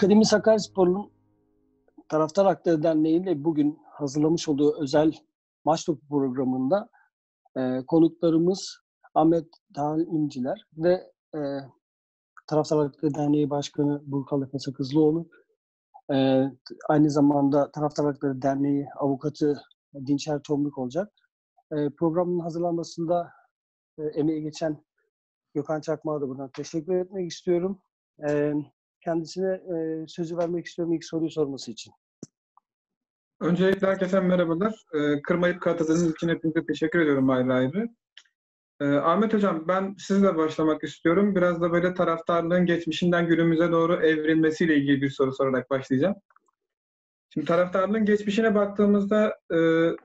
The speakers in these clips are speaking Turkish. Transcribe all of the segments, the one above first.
Akademi Sakaryaspor'un Taraftar Hakları Derneği ile bugün hazırlamış olduğu özel maç topu programında e, konuklarımız Ahmet Dağıl İnciler ve e, Taraftar Hakları Derneği Başkanı Burkal Efe Sakızlıoğlu. E, aynı zamanda Taraftar Hakları Derneği avukatı Dinçer Tomruk olacak. E, programın hazırlanmasında e, emeği geçen Gökhan Çakmak'a da buradan teşekkür etmek istiyorum. E, kendisine e, sözü vermek istiyorum ilk soruyu sorması için. Öncelikle herkese merhabalar. E, kırmayıp katıldığınız için hepinize teşekkür ediyorum ayrı ayrı. E, Ahmet Hocam ben sizle başlamak istiyorum. Biraz da böyle taraftarlığın geçmişinden günümüze doğru evrilmesiyle ilgili bir soru sorarak başlayacağım. Şimdi taraftarlığın geçmişine baktığımızda e,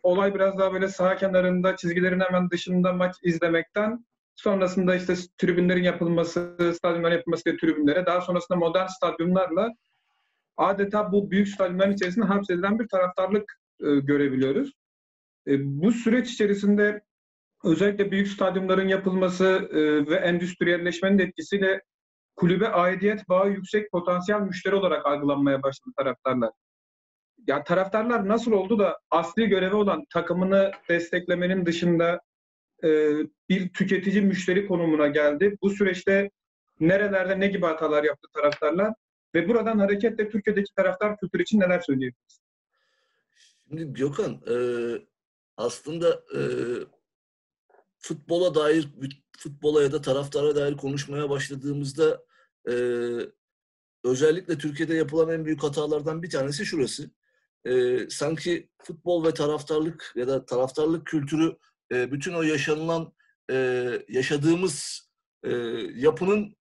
olay biraz daha böyle saha kenarında çizgilerin hemen dışında maç izlemekten sonrasında işte tribünlerin yapılması, stadyumların yapılması diye tribünlere daha sonrasında modern stadyumlarla adeta bu büyük stadyumların içerisinde hapsedilen bir taraftarlık e, görebiliyoruz. E, bu süreç içerisinde özellikle büyük stadyumların yapılması e, ve endüstriyelleşmenin etkisiyle kulübe aidiyet bağı yüksek potansiyel müşteri olarak algılanmaya başladı taraftarlar. Ya taraftarlar nasıl oldu da asli görevi olan takımını desteklemenin dışında bir tüketici müşteri konumuna geldi. Bu süreçte nerelerde ne gibi hatalar yaptı taraftarlar ve buradan hareketle Türkiye'deki taraftar kültürü için neler söyleyebiliriz? Şimdi Gökhan e, aslında e, futbola dair futbola ya da taraftara dair konuşmaya başladığımızda e, özellikle Türkiye'de yapılan en büyük hatalardan bir tanesi şurası. E, sanki futbol ve taraftarlık ya da taraftarlık kültürü e, bütün o yaşanılan e, yaşadığımız e, yapının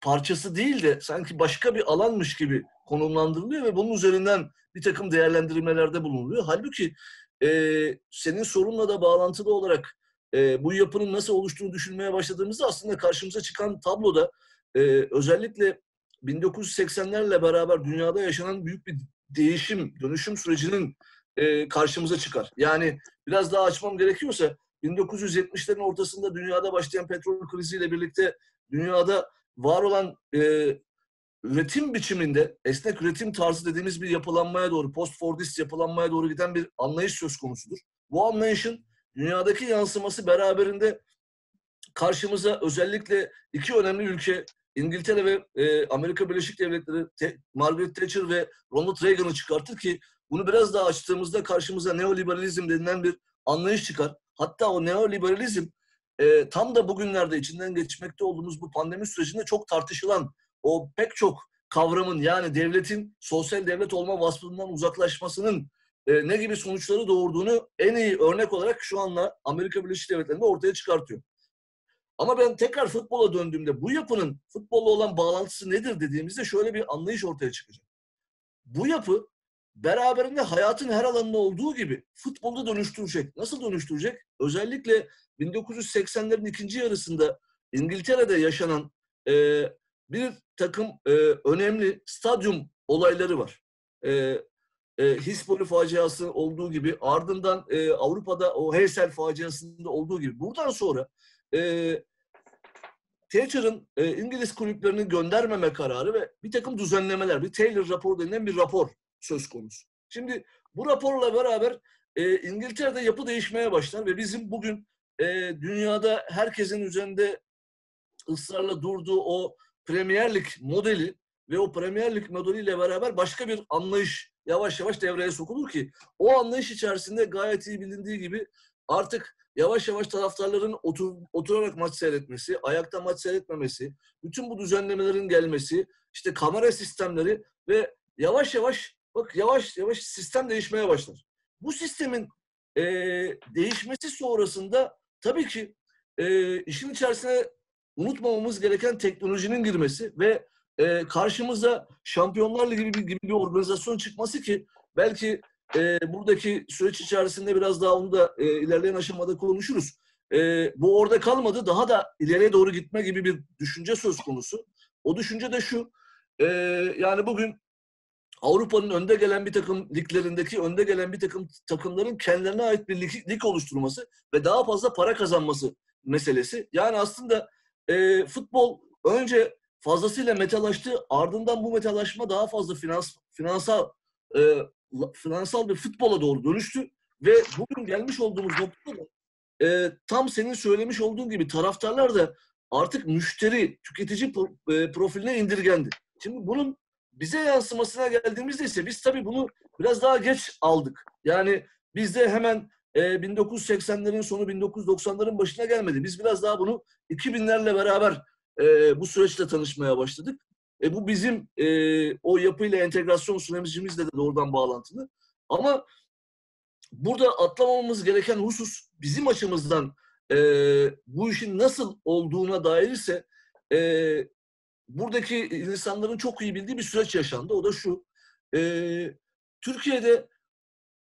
parçası değil de sanki başka bir alanmış gibi konumlandırılıyor ve bunun üzerinden bir takım değerlendirmelerde bulunuluyor. Halbuki e, senin sorunla da bağlantılı olarak e, bu yapının nasıl oluştuğunu düşünmeye başladığımızda aslında karşımıza çıkan tabloda e, özellikle 1980'lerle beraber dünyada yaşanan büyük bir değişim, dönüşüm sürecinin e, karşımıza çıkar. Yani biraz daha açmam gerekiyorsa 1970'lerin ortasında dünyada başlayan petrol kriziyle birlikte dünyada var olan e, üretim biçiminde esnek üretim tarzı dediğimiz bir yapılanmaya doğru, post-Fordist yapılanmaya doğru giden bir anlayış söz konusudur. Bu anlayışın dünyadaki yansıması beraberinde karşımıza özellikle iki önemli ülke İngiltere ve e, Amerika Birleşik Devletleri te, Margaret Thatcher ve Ronald Reagan'ı çıkartır ki bunu biraz daha açtığımızda karşımıza neoliberalizm denilen bir anlayış çıkar. Hatta o neoliberalizm e, tam da bugünlerde içinden geçmekte olduğumuz bu pandemi sürecinde çok tartışılan o pek çok kavramın yani devletin sosyal devlet olma vasfından uzaklaşmasının e, ne gibi sonuçları doğurduğunu en iyi örnek olarak şu anda Amerika Birleşik Devletleri'nde ortaya çıkartıyor. Ama ben tekrar futbola döndüğümde bu yapının futbolla olan bağlantısı nedir dediğimizde şöyle bir anlayış ortaya çıkacak. Bu yapı beraberinde hayatın her alanında olduğu gibi futbolda dönüştürecek. Nasıl dönüştürecek? Özellikle 1980'lerin ikinci yarısında İngiltere'de yaşanan e, bir takım e, önemli stadyum olayları var. E, e, Hispoli faciası olduğu gibi ardından e, Avrupa'da o Heysel faciasında olduğu gibi buradan sonra e, Thatcher'ın e, İngiliz kulüplerini göndermeme kararı ve bir takım düzenlemeler, bir Taylor rapor denilen bir rapor söz konusu. Şimdi bu raporla beraber e, İngiltere'de yapı değişmeye başlar ve bizim bugün e, dünyada herkesin üzerinde ısrarla durduğu o Premier Lig modeli ve o Premier Lig modeliyle beraber başka bir anlayış yavaş yavaş devreye sokulur ki o anlayış içerisinde gayet iyi bilindiği gibi artık yavaş yavaş taraftarların otur, oturarak maç seyretmesi, ayakta maç seyretmemesi, bütün bu düzenlemelerin gelmesi, işte kamera sistemleri ve yavaş yavaş bak yavaş yavaş sistem değişmeye başlar. Bu sistemin e, değişmesi sonrasında tabii ki e, işin içerisine unutmamamız gereken teknolojinin girmesi ve e, karşımıza Şampiyonlar Ligi gibi, gibi bir organizasyon çıkması ki belki e, buradaki süreç içerisinde biraz daha onu da e, ilerleyen aşamada konuşuruz. E, bu orada kalmadı. Daha da ileriye doğru gitme gibi bir düşünce söz konusu. O düşünce de şu. E, yani bugün Avrupa'nın önde gelen bir takım liglerindeki önde gelen bir takım takımların kendilerine ait bir lig, lig oluşturması ve daha fazla para kazanması meselesi. Yani aslında e, futbol önce fazlasıyla metalaştı. Ardından bu metalaşma daha fazla finans, finansal e, finansal bir futbola doğru dönüştü ve bugün gelmiş olduğumuz noktada e, tam senin söylemiş olduğun gibi taraftarlar da artık müşteri, tüketici e, profiline indirgendi. Şimdi bunun bize yansımasına geldiğimizde ise biz tabii bunu biraz daha geç aldık. Yani bizde hemen e, 1980'lerin sonu 1990'ların başına gelmedi. Biz biraz daha bunu 2000'lerle beraber e, bu süreçte tanışmaya başladık. E, bu bizim e, o yapıyla entegrasyon sürecimizle de doğrudan bağlantılı. Ama burada atlamamamız gereken husus bizim açımızdan e, bu işin nasıl olduğuna dair ise e, buradaki insanların çok iyi bildiği bir süreç yaşandı. O da şu. E, Türkiye'de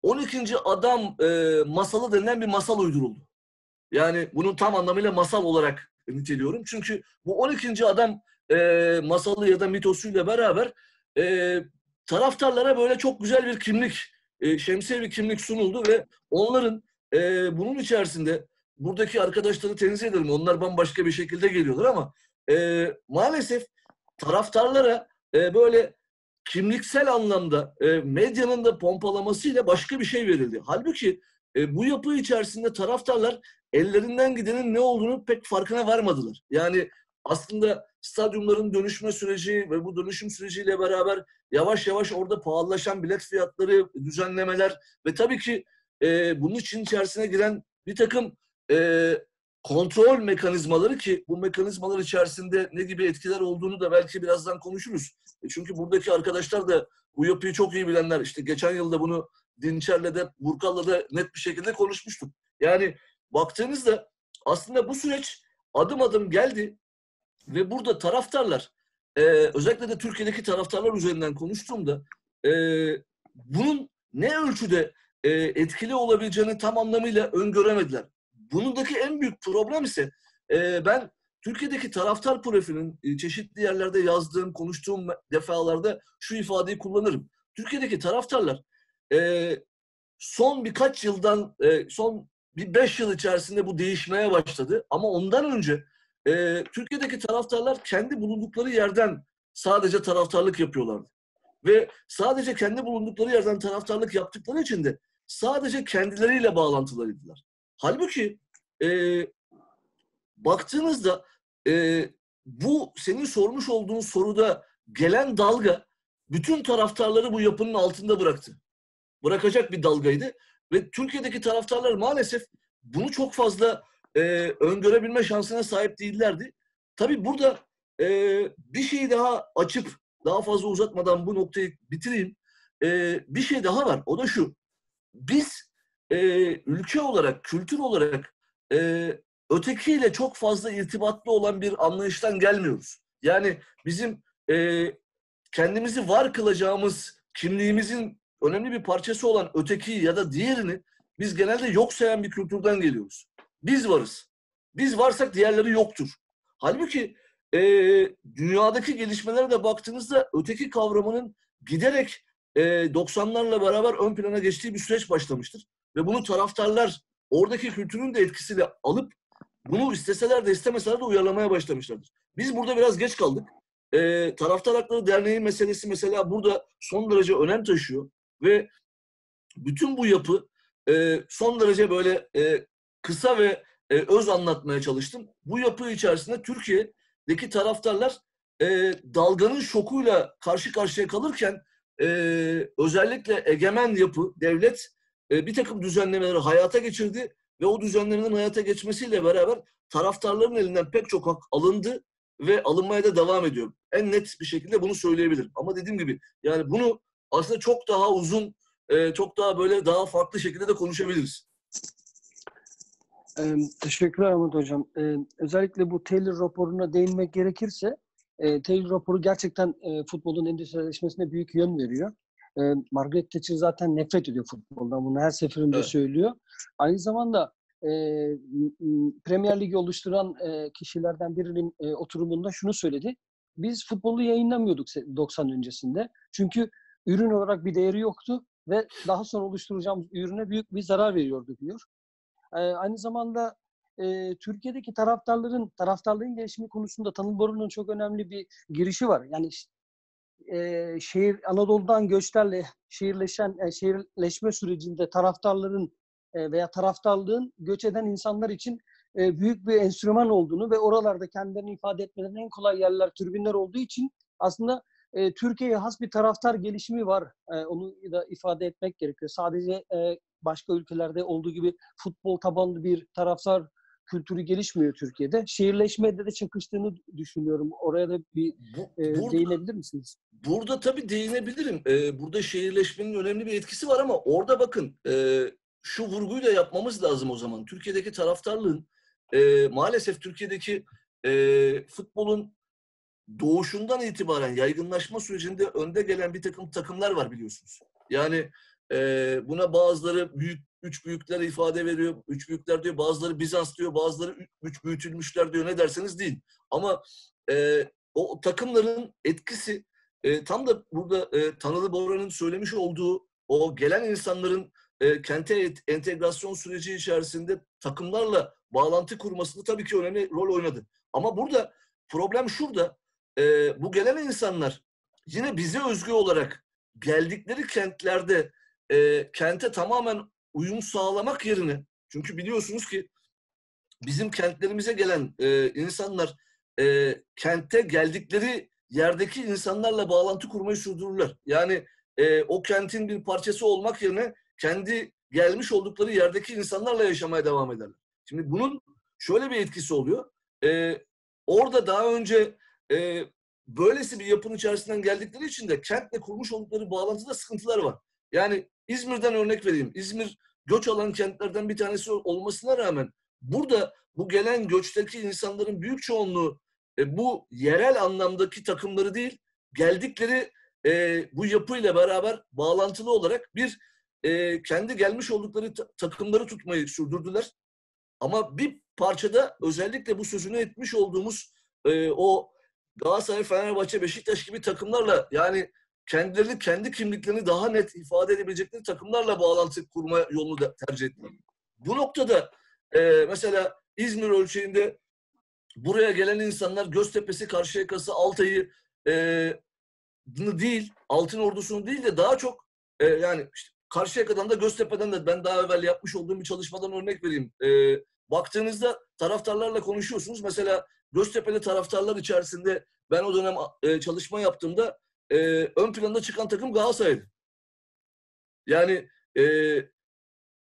12. adam e, masalı denilen bir masal uyduruldu. Yani bunun tam anlamıyla masal olarak niteliyorum. Çünkü bu 12. adam e, masalı ya da mitosuyla beraber e, taraftarlara böyle çok güzel bir kimlik, e, şemsiye bir kimlik sunuldu ve onların e, bunun içerisinde buradaki arkadaşları tenzih ederim. Onlar bambaşka bir şekilde geliyorlar ama e, maalesef taraftarlara e, böyle kimliksel anlamda e, medyanın da pompalamasıyla başka bir şey verildi. Halbuki e, bu yapı içerisinde taraftarlar ellerinden gidenin ne olduğunu pek farkına varmadılar. Yani aslında stadyumların dönüşme süreci ve bu dönüşüm süreciyle beraber yavaş yavaş orada pahalılaşan bilet fiyatları, düzenlemeler ve tabii ki e, bunun için içerisine giren bir takım e, kontrol mekanizmaları ki bu mekanizmalar içerisinde ne gibi etkiler olduğunu da belki birazdan konuşuruz. E çünkü buradaki arkadaşlar da bu yapıyı çok iyi bilenler. İşte geçen yılda bunu Dinçer'le de Burkal'la da net bir şekilde konuşmuştuk. Yani baktığınızda aslında bu süreç adım adım geldi ve burada taraftarlar e, özellikle de Türkiye'deki taraftarlar üzerinden konuştuğumda e, bunun ne ölçüde etkili olabileceğini tam anlamıyla öngöremediler. Bunundaki en büyük problem ise e, ben Türkiye'deki taraftar profilinin e, çeşitli yerlerde yazdığım, konuştuğum defalarda şu ifadeyi kullanırım. Türkiye'deki taraftarlar e, son birkaç yıldan, e, son bir beş yıl içerisinde bu değişmeye başladı. Ama ondan önce e, Türkiye'deki taraftarlar kendi bulundukları yerden sadece taraftarlık yapıyorlardı. Ve sadece kendi bulundukları yerden taraftarlık yaptıkları için de sadece kendileriyle bağlantılıydılar. Halbuki e, baktığınızda e, bu senin sormuş olduğun soruda gelen dalga bütün taraftarları bu yapının altında bıraktı. Bırakacak bir dalgaydı. Ve Türkiye'deki taraftarlar maalesef bunu çok fazla e, öngörebilme şansına sahip değillerdi. Tabii burada e, bir şeyi daha açıp daha fazla uzatmadan bu noktayı bitireyim. E, bir şey daha var. O da şu. Biz e, ülke olarak, kültür olarak e, ötekiyle çok fazla irtibatlı olan bir anlayıştan gelmiyoruz. Yani bizim e, kendimizi var kılacağımız kimliğimizin önemli bir parçası olan öteki ya da diğerini biz genelde yok sayan bir kültürden geliyoruz. Biz varız. Biz varsak diğerleri yoktur. Halbuki e, dünyadaki gelişmelere de baktığınızda öteki kavramının giderek e, 90'larla beraber ön plana geçtiği bir süreç başlamıştır. Ve bunu taraftarlar oradaki kültürün de etkisiyle alıp bunu isteseler de istemeseler de uyarlamaya başlamışlardır. Biz burada biraz geç kaldık. E, Taraftar Hakları Derneği meselesi mesela burada son derece önem taşıyor ve bütün bu yapı e, son derece böyle e, kısa ve e, öz anlatmaya çalıştım. Bu yapı içerisinde Türkiye'deki taraftarlar e, dalganın şokuyla karşı karşıya kalırken e, özellikle egemen yapı, devlet e, bir takım düzenlemeleri hayata geçirdi ve o düzenlemenin hayata geçmesiyle beraber taraftarların elinden pek çok hak alındı ve alınmaya da devam ediyor. En net bir şekilde bunu söyleyebilirim. Ama dediğim gibi yani bunu aslında çok daha uzun, e, çok daha böyle daha farklı şekilde de konuşabiliriz. Ee, teşekkürler Ahmet Hocam. Ee, özellikle bu Taylor raporuna değinmek gerekirse e, Taylor raporu gerçekten e, futbolun endüstrileşmesine büyük yön veriyor. E, Margaret Thatcher zaten nefret ediyor futboldan. Bunu her seferinde Evet. söylüyor. Aynı zamanda e, Premier Ligi oluşturan e, kişilerden birinin e, oturumunda şunu söyledi. Biz futbolu yayınlamıyorduk se- 90 öncesinde. Çünkü ürün olarak bir değeri yoktu ve daha sonra oluşturacağımız ürüne büyük bir zarar veriyordu diyor. E, aynı zamanda e, Türkiye'deki taraftarların taraftarlığın gelişimi konusunda Tanıl Boru'nun çok önemli bir girişi var. Yani e, şehir Anadolu'dan göçlerle şehirleşen e, şehirleşme sürecinde taraftarların e, veya taraftarlığın göç eden insanlar için e, büyük bir enstrüman olduğunu ve oralarda kendilerini ifade etmelerinin en kolay yerler tribünler olduğu için aslında e, Türkiye'ye has bir taraftar gelişimi var. E, onu da ifade etmek gerekiyor. Sadece e, başka ülkelerde olduğu gibi futbol tabanlı bir taraftar kültürü gelişmiyor Türkiye'de. Şehirleşmede de çakıştığını düşünüyorum. Oraya da bir Bu, e, burada, değinebilir misiniz? Burada tabii değinebilirim. Ee, burada şehirleşmenin önemli bir etkisi var ama orada bakın e, şu vurguyu da yapmamız lazım o zaman. Türkiye'deki taraftarlığın e, maalesef Türkiye'deki e, futbolun doğuşundan itibaren yaygınlaşma sürecinde önde gelen bir takım takımlar var biliyorsunuz. Yani e, buna bazıları büyük üç büyükler ifade veriyor. Üç büyükler diyor. Bazıları Bizans diyor. Bazıları üç büyütülmüşler diyor. Ne derseniz değil. Ama e, o takımların etkisi e, tam da burada e, Tanrı Bora'nın söylemiş olduğu o gelen insanların e, kente entegrasyon süreci içerisinde takımlarla bağlantı kurmasında tabii ki önemli rol oynadı. Ama burada problem şurada. E, bu gelen insanlar yine bize özgü olarak geldikleri kentlerde e, kente tamamen uyum sağlamak yerine çünkü biliyorsunuz ki bizim kentlerimize gelen e, insanlar e, kente geldikleri yerdeki insanlarla bağlantı kurmayı sürdürürler. Yani e, o kentin bir parçası olmak yerine kendi gelmiş oldukları yerdeki insanlarla yaşamaya devam ederler. Şimdi bunun şöyle bir etkisi oluyor. E, orada daha önce e, böylesi bir yapının içerisinden geldikleri için de kentle kurmuş oldukları bağlantıda sıkıntılar var. Yani İzmir'den örnek vereyim. İzmir göç alan kentlerden bir tanesi olmasına rağmen burada bu gelen göçteki insanların büyük çoğunluğu e, bu yerel anlamdaki takımları değil, geldikleri e, bu yapıyla beraber bağlantılı olarak bir e, kendi gelmiş oldukları ta- takımları tutmayı sürdürdüler. Ama bir parçada özellikle bu sözünü etmiş olduğumuz e, o Galatasaray, Fenerbahçe, Beşiktaş gibi takımlarla yani kendilerini, kendi kimliklerini daha net ifade edebilecekleri takımlarla bağlantı kurma yolunu da tercih ettiler. Bu noktada e, mesela İzmir ölçeğinde buraya gelen insanlar Göztepe'si, Karşıyaka'sı, Altay'ı e, değil, Altın Ordusu'nu değil de daha çok e, yani işte Karşıyaka'dan da Göztepe'den de ben daha evvel yapmış olduğum bir çalışmadan örnek vereyim. E, baktığınızda taraftarlarla konuşuyorsunuz. Mesela Göztepe'li taraftarlar içerisinde ben o dönem e, çalışma yaptığımda e, ön planda çıkan takım Galatasaray'dı. Yani e,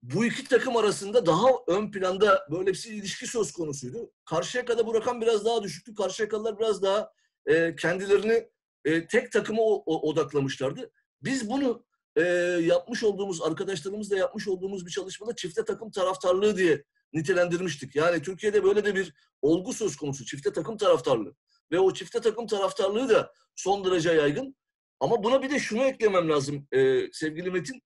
bu iki takım arasında daha ön planda böyle bir ilişki söz konusuydu. Karşıyaka'da bu rakam biraz daha düşüktü. Karşıyakalılar biraz daha e, kendilerini e, tek takıma o, o, odaklamışlardı. Biz bunu e, yapmış olduğumuz, arkadaşlarımızla yapmış olduğumuz bir çalışmada çifte takım taraftarlığı diye nitelendirmiştik. Yani Türkiye'de böyle de bir olgu söz konusu. Çifte takım taraftarlığı. Ve o çifte takım taraftarlığı da son derece yaygın. Ama buna bir de şunu eklemem lazım e, sevgili Metin.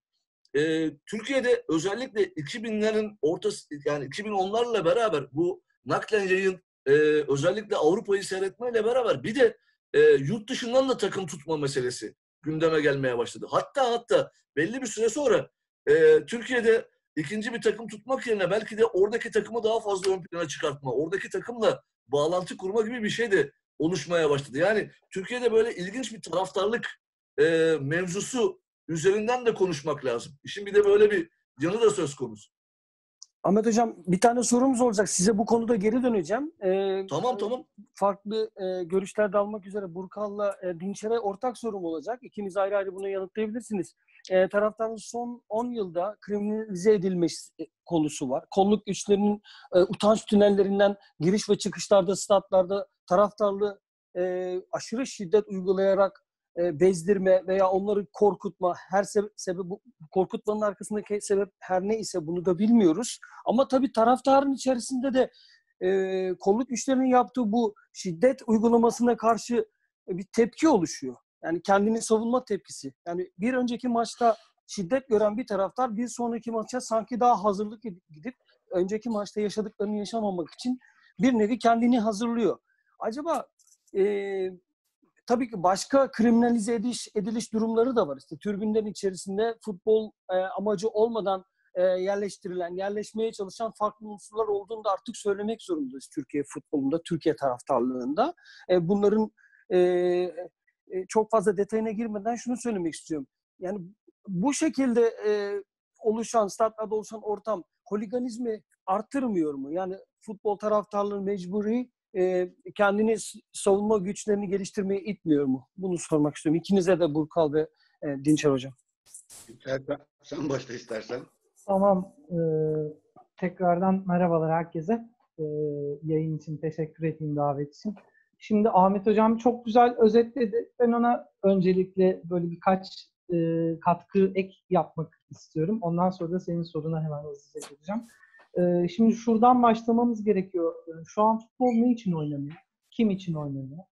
E, Türkiye'de özellikle 2000'lerin ortası yani 2010'larla beraber bu naklen yayın e, özellikle Avrupa'yı seyretmeyle beraber bir de e, yurt dışından da takım tutma meselesi gündeme gelmeye başladı. Hatta hatta belli bir süre sonra e, Türkiye'de ikinci bir takım tutmak yerine belki de oradaki takımı daha fazla ön plana çıkartma, oradaki takımla bağlantı kurma gibi bir şey de oluşmaya başladı. Yani Türkiye'de böyle ilginç bir taraftarlık e, mevzusu üzerinden de konuşmak lazım. İşin bir de böyle bir yanı da söz konusu. Ahmet Hocam bir tane sorumuz olacak. Size bu konuda geri döneceğim. Ee, tamam tamam. Farklı e, görüşler de almak üzere Burkal'la e, Dinçer'e ortak sorum olacak. İkiniz ayrı ayrı bunu yanıtlayabilirsiniz. E, taraftarın son 10 yılda kriminalize edilmiş e, konusu var. Kolluk güçlerinin e, utanç tünellerinden giriş ve çıkışlarda, statlarda taraftarlığı e, aşırı şiddet uygulayarak e, bezdirme veya onları korkutma her sebe sebep korkutmanın arkasındaki sebep her ne ise bunu da bilmiyoruz. Ama tabii taraftarın içerisinde de e, kolluk güçlerinin yaptığı bu şiddet uygulamasına karşı bir tepki oluşuyor. Yani kendini savunma tepkisi. Yani bir önceki maçta şiddet gören bir taraftar bir sonraki maça sanki daha hazırlık gidip önceki maçta yaşadıklarını yaşamamak için bir nevi kendini hazırlıyor. Acaba e, tabii ki başka kriminalize ediş, ediliş durumları da var. İşte türbünlerin içerisinde futbol e, amacı olmadan e, yerleştirilen, yerleşmeye çalışan farklı unsurlar olduğunu da artık söylemek zorundayız Türkiye futbolunda, Türkiye taraftarlığında. E, bunların e, e, çok fazla detayına girmeden şunu söylemek istiyorum. Yani bu şekilde e, oluşan, statlarda oluşan ortam holiganizmi arttırmıyor mu? Yani futbol taraftarlığı mecburi e, kendini savunma güçlerini geliştirmeye itmiyor mu? Bunu sormak istiyorum. İkinize de Burkal ve e, Dinçer Hocam. Erkan, sen başla istersen. Tamam. Ee, tekrardan merhabalar herkese. Ee, yayın için teşekkür edeyim davet için. Şimdi Ahmet Hocam çok güzel özetledi. Ben ona öncelikle böyle birkaç e, katkı ek yapmak istiyorum. Ondan sonra da senin soruna hemen hızlıca gireceğim. Ee, şimdi şuradan başlamamız gerekiyor. Ee, Şu an futbol ne için oynanıyor? Kim için oynanıyor?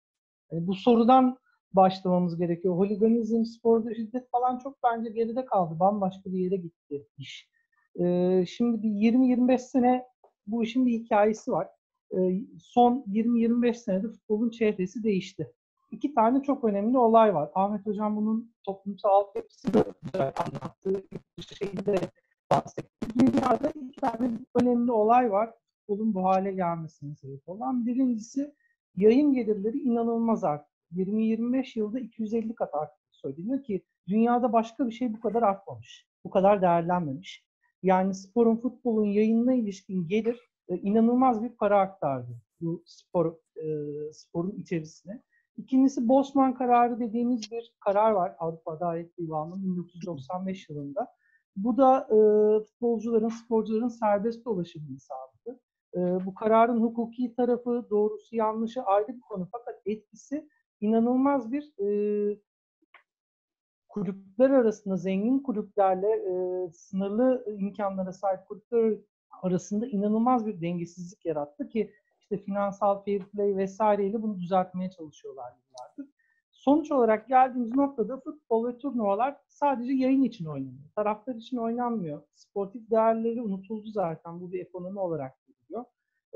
Yani bu sorudan başlamamız gerekiyor. Holiganizm, sporda şiddet falan çok bence geride kaldı. Bambaşka bir yere gitti iş. Ee, şimdi bir 20-25 sene bu işin bir hikayesi var. Son 20-25 senede futbolun çehresi değişti. İki tane çok önemli olay var. Ahmet Hocam bunun toplumsal altyapısını da anlattı. Şeyde bahsetti. Dünyada iki tane önemli olay var. Futbolun bu hale gelmesine sebep olan. Birincisi yayın gelirleri inanılmaz arttı. 20-25 yılda 250 kat arttı söyleniyor ki dünyada başka bir şey bu kadar artmamış. Bu kadar değerlenmemiş. Yani sporun, futbolun yayınına ilişkin gelir e, inanılmaz bir para aktardı bu spor e, sporun içerisine. İkincisi Bosman kararı dediğimiz bir karar var Avrupa Adalet Divanı'nın 1995 yılında. Bu da e, futbolcuların, sporcuların serbest dolaşımını sağladı. E, bu kararın hukuki tarafı, doğrusu yanlışı ayrı bir konu fakat etkisi inanılmaz bir e, kulüpler arasında zengin kulüplerle e, sınırlı imkanlara sahip kulüpler arasında inanılmaz bir dengesizlik yarattı ki işte finansal fair play vesaireyle bunu düzeltmeye çalışıyorlar yıllardır. Sonuç olarak geldiğimiz noktada futbol ve turnuvalar sadece yayın için oynanıyor. Taraftar için oynanmıyor. Sportif değerleri unutuldu zaten. Bu bir ekonomi olarak görülüyor.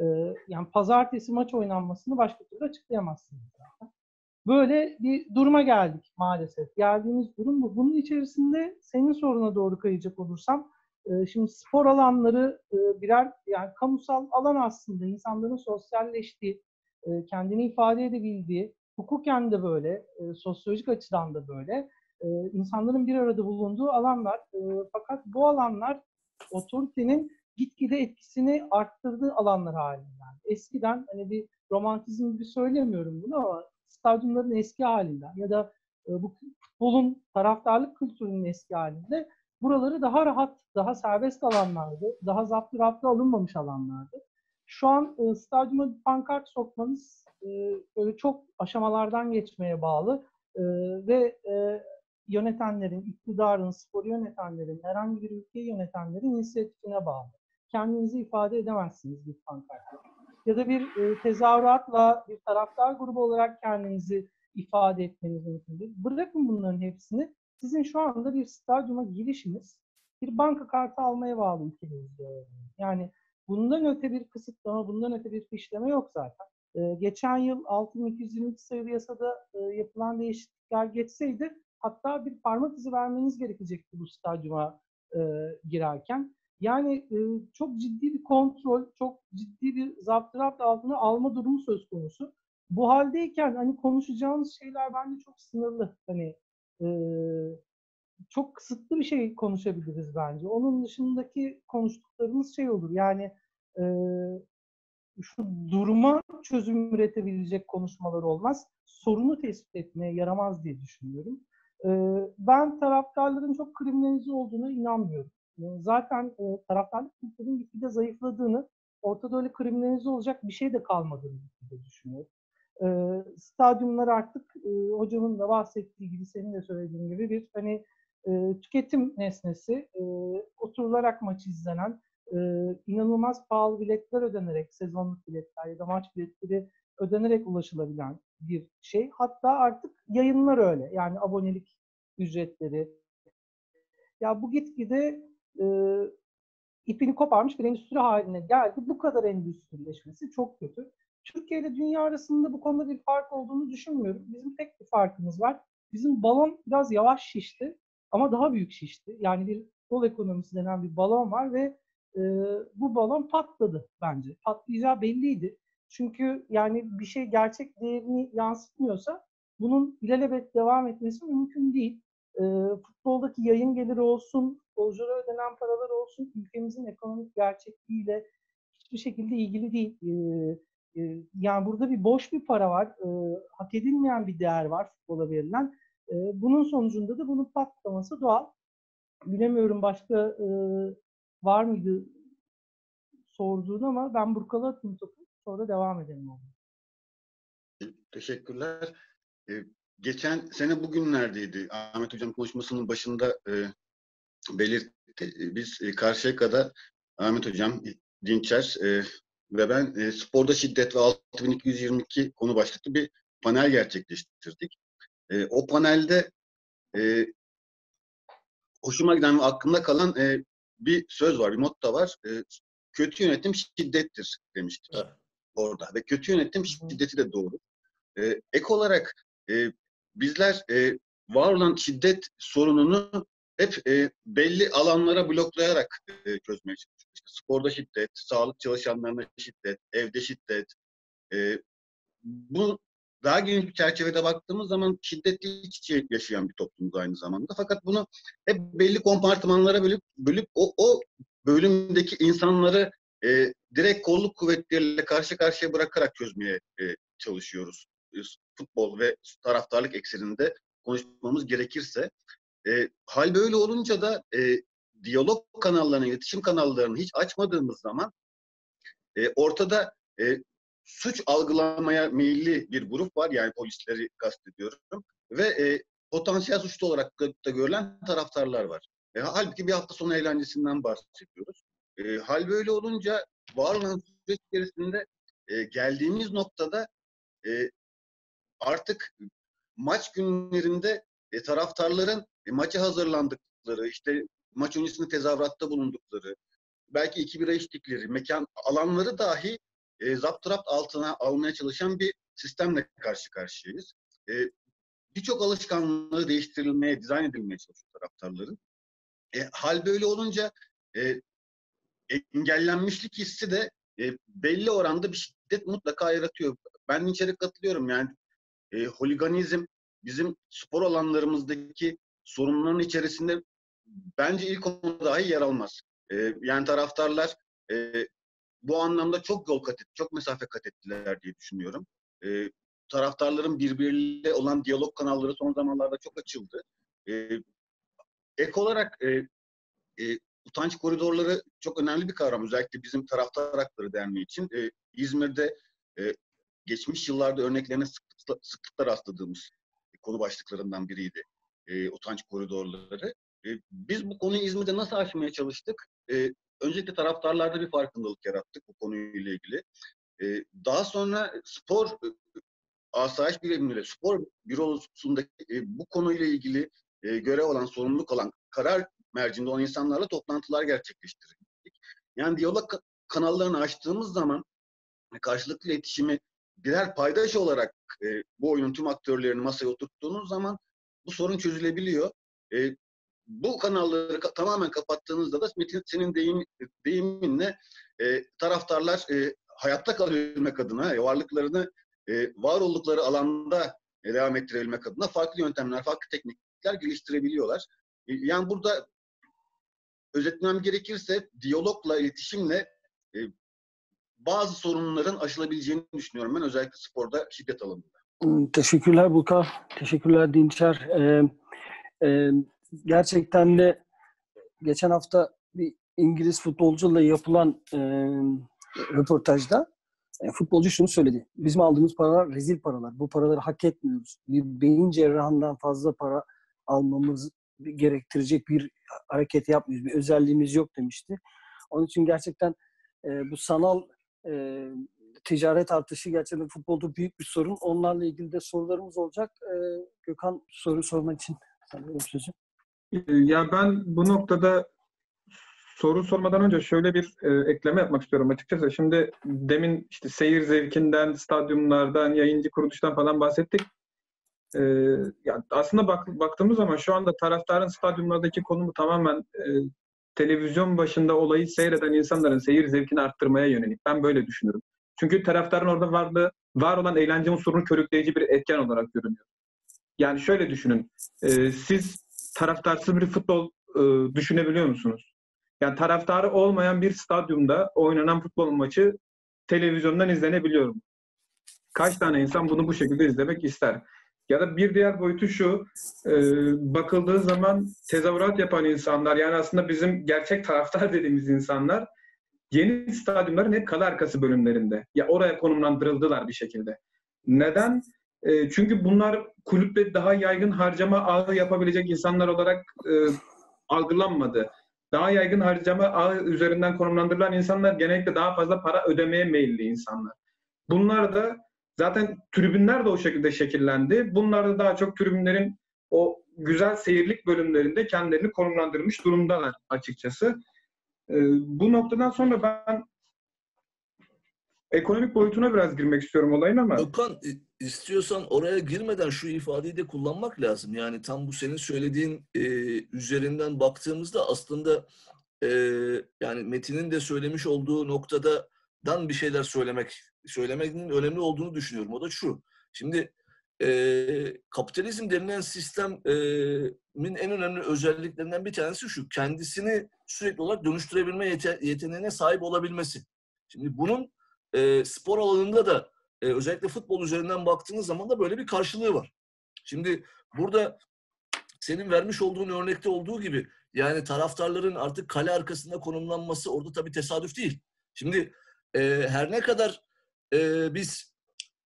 Ee, yani pazartesi maç oynanmasını başka türlü açıklayamazsınız zaten. Böyle bir duruma geldik maalesef. Geldiğimiz durum bu. Bunun içerisinde senin soruna doğru kayacak olursam, e, şimdi spor alanları e, birer yani kamusal alan aslında insanların sosyalleştiği, e, kendini ifade edebildiği, hukuken de böyle, e, sosyolojik açıdan da böyle, e, insanların bir arada bulunduğu alanlar. E, fakat bu alanlar otoritenin gitgide etkisini arttırdığı alanlar halinde. Yani eskiden hani bir romantizm gibi söylemiyorum bunu ama stadyumların eski halinden ya da e, bu futbolun taraftarlık kültürünün eski halinde buraları daha rahat, daha serbest alanlardı. Daha zaptı raptı alınmamış alanlardı. Şu an e, stadyuma pankart sokmanız e, böyle çok aşamalardan geçmeye bağlı e, ve e, yönetenlerin, iktidarın, spor yönetenlerin, herhangi bir ülkeyi yönetenlerin inisiyatifine bağlı. Kendinizi ifade edemezsiniz bir pankartla. Ya da bir e, tezahüratla bir taraftar grubu olarak kendinizi ifade etmeniz mümkündür. Bırakın bunların hepsini. Sizin şu anda bir stadyuma girişiniz bir banka kartı almaya bağlı ülkenizde. Yani bundan öte bir kısıtlama, bundan öte bir fişleme yok zaten. Ee, geçen yıl 6222 sayılı yasada e, yapılan değişiklikler geçseydi hatta bir parmak izi vermeniz gerekecekti bu stadyuma e, girerken. Yani e, çok ciddi bir kontrol, çok ciddi bir zaptırapt altına alma durumu söz konusu. Bu haldeyken hani konuşacağımız şeyler bence çok sınırlı. Hani e, çok kısıtlı bir şey konuşabiliriz bence. Onun dışındaki konuştuklarımız şey olur. Yani e, şu duruma çözüm üretebilecek konuşmalar olmaz. Sorunu tespit etmeye yaramaz diye düşünüyorum. E, ben taraftarların çok kriminalize olduğuna inanmıyorum. E, zaten e, taraftarlık kültürünün gitgide zayıfladığını, ortada öyle kriminalize olacak bir şey de kalmadığını düşünüyorum. E, stadyumlar artık e, hocamın da bahsettiği gibi, senin de söylediğin gibi bir hani e, tüketim nesnesi, e, oturularak maç izlenen, e, inanılmaz pahalı biletler ödenerek, sezonluk biletler ya da maç biletleri ödenerek ulaşılabilen bir şey. Hatta artık yayınlar öyle. Yani abonelik ücretleri. Ya bu gitgide e, ipini koparmış bir endüstri haline geldi. Bu kadar endüstrileşmesi çok kötü. Türkiye ile dünya arasında bu konuda bir fark olduğunu düşünmüyorum. Bizim tek bir farkımız var. Bizim balon biraz yavaş şişti ama daha büyük şişti. Yani bir futbol ekonomisi denen bir balon var ve e, bu balon patladı bence. Patlayacağı belliydi. Çünkü yani bir şey gerçek değerini yansıtmıyorsa bunun ilelebet devam etmesi mümkün değil. E, futboldaki yayın geliri olsun, futbolculara ödenen paralar olsun ülkemizin ekonomik gerçekliğiyle hiçbir şekilde ilgili değil. E, e, yani burada bir boş bir para var, e, hak edilmeyen bir değer var futbola verilen. Bunun sonucunda da bunun patlaması doğal. Bilemiyorum başka e, var mıydı sorduğun ama ben Burkal'a atayım topu. Sonra devam edelim. Teşekkürler. Ee, geçen sene bugünlerdeydi. Ahmet Hocam konuşmasının başında e, belirtti. Biz e, Karşıyaka'da Ahmet Hocam, Dinçer e, ve ben e, sporda şiddet ve 6222 konu başlıklı bir panel gerçekleştirdik. E, o panelde e, hoşuma giden ve aklımda kalan e, bir söz var, bir motto var. E, kötü yönetim şiddettir demiştik Evet. orada. Ve kötü yönetim şiddeti de doğru. E, ek olarak e, bizler e, var olan şiddet sorununu hep e, belli alanlara bloklayarak e, çözmeye çalışıyoruz. İşte sporda şiddet, sağlık çalışanlarına şiddet, evde şiddet. E, bu daha geniş bir çerçevede baktığımız zaman şiddetli iç içe yaşayan bir toplumuz aynı zamanda. Fakat bunu hep belli kompartımanlara bölüp, bölüp o, o bölümdeki insanları e, direkt kolluk kuvvetleriyle karşı karşıya bırakarak çözmeye e, çalışıyoruz. E, futbol ve taraftarlık ekseninde konuşmamız gerekirse. E, hal böyle olunca da e, diyalog kanallarını, iletişim kanallarını hiç açmadığımız zaman e, ortada e, suç algılamaya meyilli bir grup var. Yani polisleri kastediyorum. Ve e, potansiyel suçlu olarak da, görülen taraftarlar var. E, halbuki bir hafta sonu eğlencesinden bahsediyoruz. E, hal böyle olunca var olan süreç içerisinde e, geldiğimiz noktada e, artık maç günlerinde e, taraftarların e, maça hazırlandıkları, işte maç öncesinde tezahüratta bulundukları, belki iki bira içtikleri, mekan alanları dahi e, zapturapt altına almaya çalışan bir sistemle karşı karşıyayız. E, Birçok alışkanlığı değiştirilmeye, dizayn edilmeye çalışıyor taraftarların. E, hal böyle olunca e, engellenmişlik hissi de e, belli oranda bir şiddet mutlaka yaratıyor. Ben içeri katılıyorum yani e, holiganizm bizim spor alanlarımızdaki sorunların içerisinde bence ilk onda dahi yer almaz. E, yani taraftarlar e, bu anlamda çok yol kat etti, çok mesafe kat ettiler diye düşünüyorum. E, taraftarların birbiriyle olan diyalog kanalları son zamanlarda çok açıldı. E, ek olarak e, e, utanç koridorları çok önemli bir kavram. Özellikle bizim taraftar hakları derneği için. E, İzmir'de e, geçmiş yıllarda örneklerine sıklıkla, sıklıkla rastladığımız konu başlıklarından biriydi. E, utanç koridorları. E, biz bu konuyu İzmir'de nasıl aşmaya çalıştık? E, öncelikle taraftarlarda bir farkındalık yarattık bu konuyla ilgili. E, daha sonra spor e, asayiş birimleri, spor bürosundaki e, bu konuyla ilgili e, görev olan, sorumluluk olan karar mercinde olan insanlarla toplantılar gerçekleştirdik. Yani diyalog kanallarını açtığımız zaman karşılıklı iletişimi birer paydaş olarak e, bu oyunun tüm aktörlerini masaya oturttuğunuz zaman bu sorun çözülebiliyor. E, bu kanalları ka- tamamen kapattığınızda da Metin senin deyim, deyiminle e, taraftarlar e, hayatta kalabilmek adına, e, varlıklarını e, var oldukları alanda e, devam ettirebilmek adına farklı yöntemler, farklı teknikler geliştirebiliyorlar. E, yani burada özetlemem gerekirse diyalogla, iletişimle e, bazı sorunların aşılabileceğini düşünüyorum ben özellikle sporda şiddet alanında. Teşekkürler Burkan. Teşekkürler Dinçer. Ee, e, gerçekten de geçen hafta bir İngiliz futbolcuyla yapılan e, röportajda e, futbolcu şunu söyledi. Bizim aldığımız paralar rezil paralar. Bu paraları hak etmiyoruz. Bir beyin cerrahından fazla para almamız gerektirecek bir hareket yapmıyoruz. Bir özelliğimiz yok demişti. Onun için gerçekten e, bu sanal e, ticaret artışı gerçekten futbolda büyük bir sorun. Onlarla ilgili de sorularımız olacak. E, Gökhan soru sormak için sanıyorum sözü. Ee, Ya ben bu noktada soru sormadan önce şöyle bir e, ekleme yapmak istiyorum açıkçası. Şimdi demin işte seyir zevkinden, stadyumlardan, yayıncı kuruluştan falan bahsettik. Ee, yani aslında bak, baktığımız zaman şu anda taraftarın stadyumlardaki konumu tamamen e, televizyon başında olayı seyreden insanların seyir zevkini arttırmaya yönelik. Ben böyle düşünüyorum. Çünkü taraftarın orada varlığı, var olan eğlence unsurunu körükleyici bir etken olarak görünüyor. Yani şöyle düşünün. e, siz taraftarsız bir futbol e, düşünebiliyor musunuz? Yani taraftarı olmayan bir stadyumda oynanan futbol maçı televizyondan izlenebiliyor mu? Kaç tane insan bunu bu şekilde izlemek ister? Ya da bir diğer boyutu şu, e, bakıldığı zaman tezahürat yapan insanlar, yani aslında bizim gerçek taraftar dediğimiz insanlar yeni stadyumların hep kale arkası bölümlerinde. Ya oraya konumlandırıldılar bir şekilde. Neden? E, çünkü bunlar kulüple daha yaygın harcama ağı yapabilecek insanlar olarak e, algılanmadı. Daha yaygın harcama ağı üzerinden konumlandırılan insanlar genellikle daha fazla para ödemeye meyilli insanlar. Bunlar da zaten tribünler de o şekilde şekillendi. Bunlar da daha çok tribünlerin o güzel seyirlik bölümlerinde kendilerini konumlandırmış durumdalar açıkçası. Ee, bu noktadan sonra ben ekonomik boyutuna biraz girmek istiyorum olayın ama Okan istiyorsan oraya girmeden şu ifadeyi de kullanmak lazım. Yani tam bu senin söylediğin e, üzerinden baktığımızda aslında e, yani Metin'in de söylemiş olduğu noktadan bir şeyler söylemek söylemenin önemli olduğunu düşünüyorum. O da şu. Şimdi e, kapitalizm denilen sistemin en önemli özelliklerinden bir tanesi şu. Kendisini sürekli olarak dönüştürebilme yete- yeteneğine sahip olabilmesi. Şimdi bunun e, spor alanında da e, özellikle futbol üzerinden baktığınız zaman da böyle bir karşılığı var. Şimdi burada senin vermiş olduğun örnekte olduğu gibi yani taraftarların artık kale arkasında konumlanması orada tabii tesadüf değil. Şimdi e, her ne kadar e, biz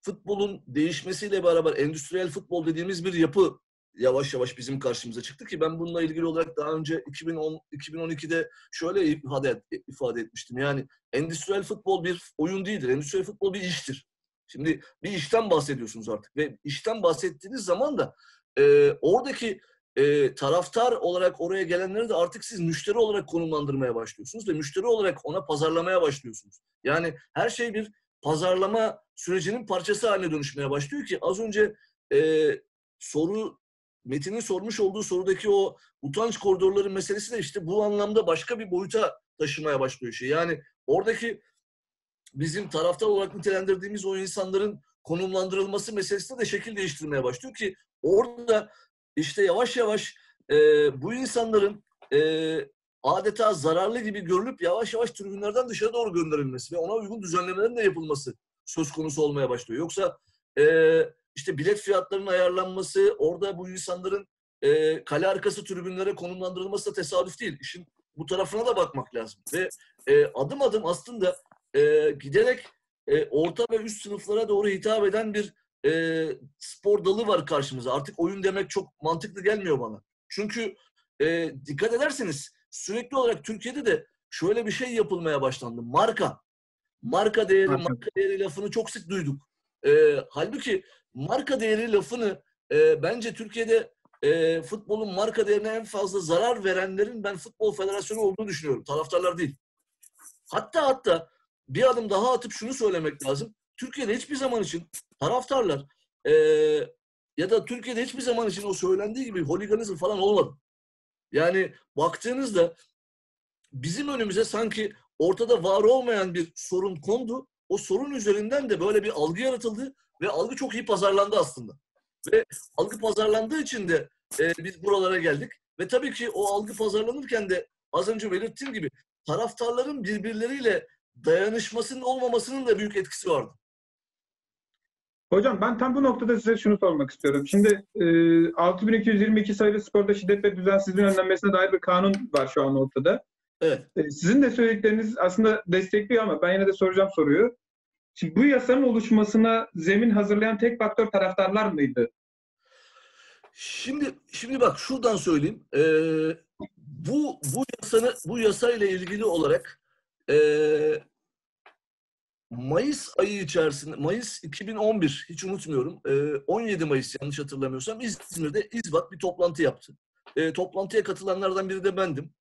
futbolun değişmesiyle beraber endüstriyel futbol dediğimiz bir yapı yavaş yavaş bizim karşımıza çıktı ki ben bununla ilgili olarak daha önce 2010 2012'de şöyle ifade ifade etmiştim. Yani endüstriyel futbol bir oyun değildir. Endüstriyel futbol bir iştir. Şimdi bir işten bahsediyorsunuz artık ve işten bahsettiğiniz zaman da e, oradaki e, taraftar olarak oraya gelenleri de artık siz müşteri olarak konumlandırmaya başlıyorsunuz ve müşteri olarak ona pazarlamaya başlıyorsunuz. Yani her şey bir pazarlama sürecinin parçası haline dönüşmeye başlıyor ki az önce e, soru Metin'in sormuş olduğu sorudaki o utanç koridorları meselesi de işte bu anlamda başka bir boyuta taşımaya başlıyor şey. Yani oradaki bizim taraftar olarak nitelendirdiğimiz o insanların konumlandırılması meselesinde de şekil değiştirmeye başlıyor ki orada işte yavaş yavaş e, bu insanların e, adeta zararlı gibi görülüp yavaş yavaş tribünlerden dışarı doğru gönderilmesi ve ona uygun düzenlemelerin de yapılması söz konusu olmaya başlıyor. Yoksa e, işte bilet fiyatlarının ayarlanması, orada bu insanların e, kale arkası tribünlere konumlandırılması da tesadüf değil. İşin bu tarafına da bakmak lazım. Ve e, adım adım aslında e, giderek e, orta ve üst sınıflara doğru hitap eden bir e, spor dalı var karşımıza. Artık oyun demek çok mantıklı gelmiyor bana. Çünkü e, dikkat ederseniz sürekli olarak Türkiye'de de şöyle bir şey yapılmaya başlandı. Marka. Marka değeri, Marka. marka değeri lafını çok sık duyduk. E, halbuki marka değeri lafını e, bence Türkiye'de e, futbolun marka değerine en fazla zarar verenlerin ben futbol federasyonu olduğunu düşünüyorum. Taraftarlar değil. Hatta hatta bir adım daha atıp şunu söylemek lazım. Türkiye'de hiçbir zaman için taraftarlar e, ya da Türkiye'de hiçbir zaman için o söylendiği gibi holiganizm falan olmadı. Yani baktığınızda bizim önümüze sanki ortada var olmayan bir sorun kondu. O sorun üzerinden de böyle bir algı yaratıldı ve algı çok iyi pazarlandı aslında. Ve algı pazarlandığı için de e, biz buralara geldik. Ve tabii ki o algı pazarlanırken de az önce belirttiğim gibi taraftarların birbirleriyle dayanışmasının olmamasının da büyük etkisi vardı. Hocam ben tam bu noktada size şunu sormak istiyorum. Şimdi e, 6222 sayılı sporda şiddet ve düzensizliğin önlenmesine dair bir kanun var şu an ortada. Evet. E, sizin de söyledikleriniz aslında destekliyor ama ben yine de soracağım soruyu. Şimdi bu yasanın oluşmasına zemin hazırlayan tek faktör taraftarlar mıydı? Şimdi şimdi bak şuradan söyleyeyim. Ee, bu bu yasanı bu yasayla ilgili olarak ee, Mayıs ayı içerisinde Mayıs 2011 hiç unutmuyorum. ee, 17 Mayıs yanlış hatırlamıyorsam İzmir'de İzbat bir toplantı yaptı. Ee, toplantıya katılanlardan biri de bendim.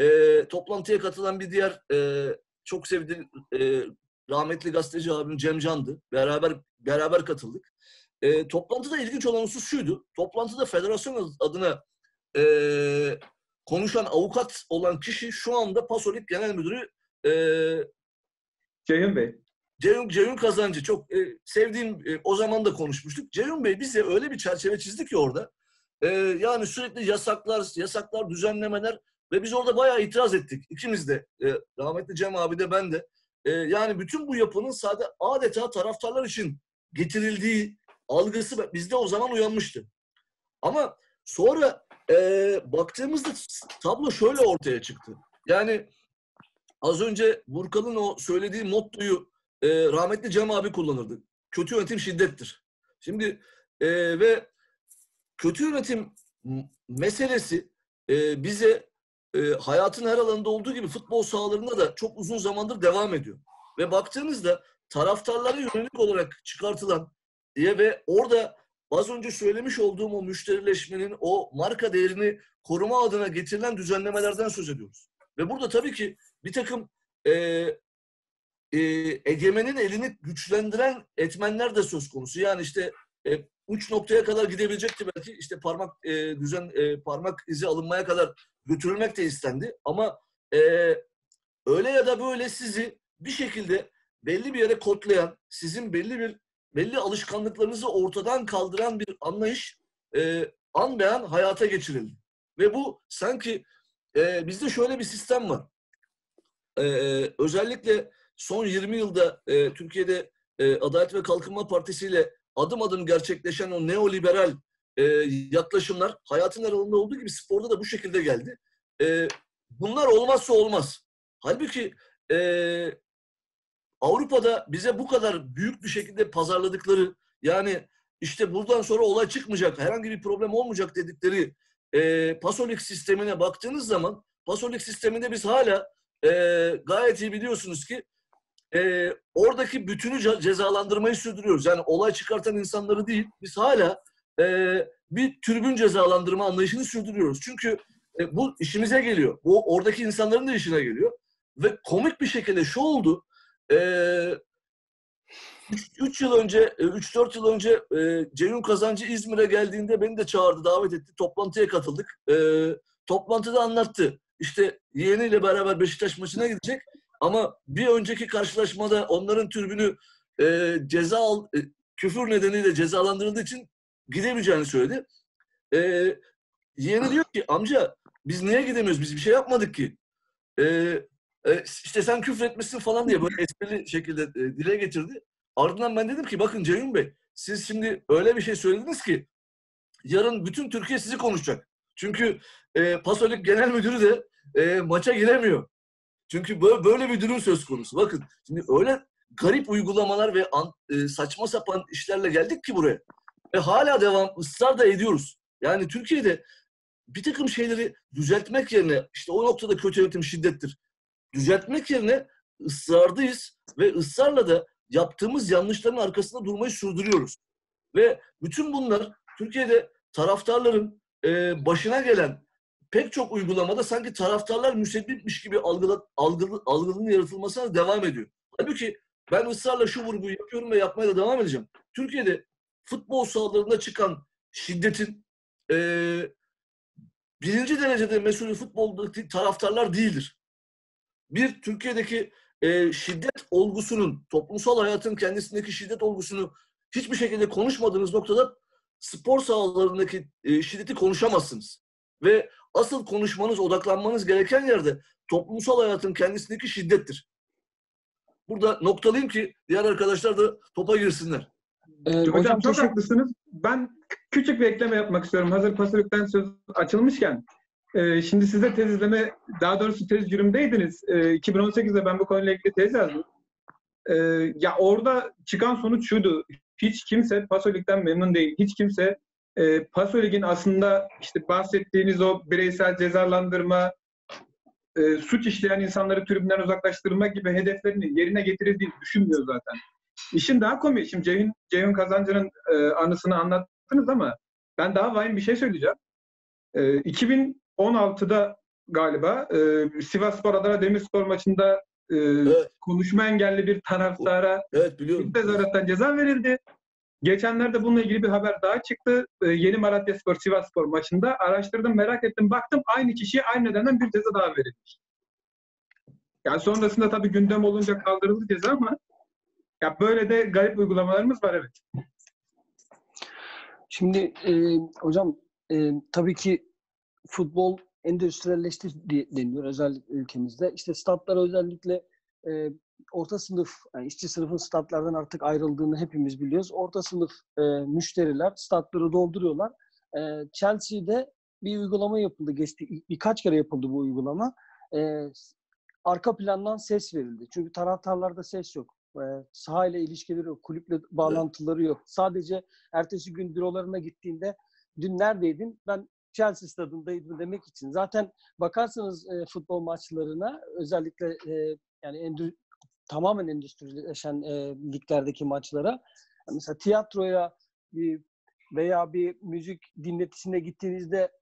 Ee, toplantıya katılan bir diğer ee, çok sevdiğim ee, rahmetli gazeteci abim Cem Can'dı. Beraber beraber katıldık. e, toplantıda ilginç olan husus şuydu. Toplantıda federasyon adına e, konuşan avukat olan kişi şu anda Pasolik Genel Müdürü e, Ceyhun Bey. Ceyhun, Ceyhun Kazancı çok e, sevdiğim e, o zaman da konuşmuştuk. Ceyhun Bey bize öyle bir çerçeve çizdi ki orada. E, yani sürekli yasaklar, yasaklar, düzenlemeler ve biz orada bayağı itiraz ettik. İkimiz de. E, rahmetli Cem abi de ben de. E, yani bütün bu yapının sade adeta taraftarlar için getirildiği algısı bizde o zaman uyanmıştı. Ama sonra e, baktığımızda tablo şöyle ortaya çıktı. Yani az önce Burkal'ın o söylediği mottoyu e, rahmetli Cem abi kullanırdı. Kötü yönetim şiddettir. Şimdi e, ve kötü yönetim meselesi e, bize e, hayatın her alanında olduğu gibi futbol sahalarında da çok uzun zamandır devam ediyor. Ve baktığınızda taraftarlara yönelik olarak çıkartılan diye ve orada az önce söylemiş olduğum o müşterileşmenin o marka değerini koruma adına getirilen düzenlemelerden söz ediyoruz. Ve burada tabii ki bir takım e, e, egemenin elini güçlendiren etmenler de söz konusu. Yani işte e, uç noktaya kadar gidebilecekti belki işte parmak e, düzen e, parmak izi alınmaya kadar götürülmek de istendi. Ama e, öyle ya da böyle sizi bir şekilde belli bir yere kodlayan, sizin belli bir belli alışkanlıklarınızı ortadan kaldıran bir anlayış e, an beyan hayata geçirildi. Ve bu sanki e, bizde şöyle bir sistem var. E, özellikle son 20 yılda e, Türkiye'de e, Adalet ve Kalkınma Partisi ile adım adım gerçekleşen o neoliberal e, yaklaşımlar hayatın aralığında olduğu gibi sporda da bu şekilde geldi. E, bunlar olmazsa olmaz. Halbuki e, Avrupa'da bize bu kadar büyük bir şekilde pazarladıkları yani işte buradan sonra olay çıkmayacak, herhangi bir problem olmayacak dedikleri e, Pasolik sistemine baktığınız zaman Pasolik sisteminde biz hala e, gayet iyi biliyorsunuz ki e, oradaki bütünü cezalandırmayı sürdürüyoruz. Yani olay çıkartan insanları değil, biz hala e, bir tribün cezalandırma anlayışını sürdürüyoruz. Çünkü e, bu işimize geliyor. Bu oradaki insanların da işine geliyor. Ve komik bir şekilde şu oldu. 3 e, yıl önce, 3-4 e, yıl önce e, Ceyhun Kazancı İzmir'e geldiğinde beni de çağırdı, davet etti. Toplantıya katıldık. E, toplantıda anlattı. İşte yeğeniyle beraber Beşiktaş maçına gidecek. Ama bir önceki karşılaşmada onların türbünü e, ceza al, e, küfür nedeniyle cezalandırıldığı için gidemeyeceğini söyledi. E, yeğeni diyor ki amca biz niye gidemiyoruz? Biz bir şey yapmadık ki. E, e, işte sen küfür etmişsin falan diye böyle esprili şekilde e, dile getirdi. Ardından ben dedim ki bakın Ceyhun Bey siz şimdi öyle bir şey söylediniz ki yarın bütün Türkiye sizi konuşacak. Çünkü e, Pasolik Genel Müdürü de e, maça giremiyor. Çünkü böyle, böyle bir durum söz konusu. Bakın şimdi öyle garip uygulamalar ve an, e, saçma sapan işlerle geldik ki buraya. Ve hala devam, ısrar da ediyoruz. Yani Türkiye'de bir takım şeyleri düzeltmek yerine işte o noktada kötü yönetim şiddettir. Düzeltmek yerine ısrardayız ve ısrarla da yaptığımız yanlışların arkasında durmayı sürdürüyoruz. Ve bütün bunlar Türkiye'de taraftarların e, başına gelen pek çok uygulamada sanki taraftarlar müsebbipmiş gibi algıla, algılı, algılının yaratılmasına devam ediyor. Halbuki ben ısrarla şu vurguyu yapıyorum ve yapmaya da devam edeceğim. Türkiye'de futbol sahalarında çıkan şiddetin e, birinci derecede mesulü futboldaki taraftarlar değildir. Bir, Türkiye'deki e, şiddet olgusunun, toplumsal hayatın kendisindeki şiddet olgusunu hiçbir şekilde konuşmadığınız noktada spor sahalarındaki e, şiddeti konuşamazsınız. Ve asıl konuşmanız, odaklanmanız gereken yerde toplumsal hayatın kendisindeki şiddettir. Burada noktalayayım ki diğer arkadaşlar da topa girsinler. Ee, hocam, hocam çok teşekkür... haklısınız. Ben küçük bir ekleme yapmak istiyorum. Hazır Pasörük'ten söz açılmışken. Ee, şimdi siz de tez izleme, daha doğrusu tez cürümdeydiniz. Ee, 2018'de ben bu konuyla ilgili tez yazdım. Ee, ya orada çıkan sonuç şuydu. Hiç kimse Pasolik'ten memnun değil. Hiç kimse e, Pasolik'in aslında işte bahsettiğiniz o bireysel cezalandırma, e, suç işleyen insanları tribünden uzaklaştırma gibi hedeflerini yerine getirildiğini düşünmüyor zaten. İşin daha komik. Şimdi Ceyhun, Ceyhun Kazancı'nın e, anısını anlattınız ama ben daha vahim bir şey söyleyeceğim. E, 2016'da galiba e, Sivas Spor Adana Demirspor maçında e, evet. konuşma engelli bir taraftara evet, biliyorum. tezahürattan ceza verildi. Geçenlerde bununla ilgili bir haber daha çıktı. Ee, Yeni Malatya Spor, Sivas Spor maçında araştırdım, merak ettim, baktım aynı kişiye aynı nedenden bir ceza daha verilmiş. Yani sonrasında tabii gündem olunca kaldırıldı ceza ama ya böyle de garip uygulamalarımız var evet. Şimdi e, hocam e, tabii ki futbol endüstriyelleşti deniyor özellikle ülkemizde. İşte statlar özellikle e, orta sınıf, yani işçi sınıfın statlardan artık ayrıldığını hepimiz biliyoruz. Orta sınıf e, müşteriler statları dolduruyorlar. E, Chelsea'de bir uygulama yapıldı. Geçti, birkaç kere yapıldı bu uygulama. E, arka plandan ses verildi. Çünkü taraftarlarda ses yok. E, sahayla ilişkileri yok. Kulüple bağlantıları yok. Sadece ertesi gün bürolarına gittiğinde dün neredeydin? Ben Chelsea stadındaydım demek için. Zaten bakarsanız e, futbol maçlarına özellikle e, yani endü, tamamen endüstrileşen e, liglerdeki maçlara mesela tiyatroya bir, veya bir müzik dinletisine gittiğinizde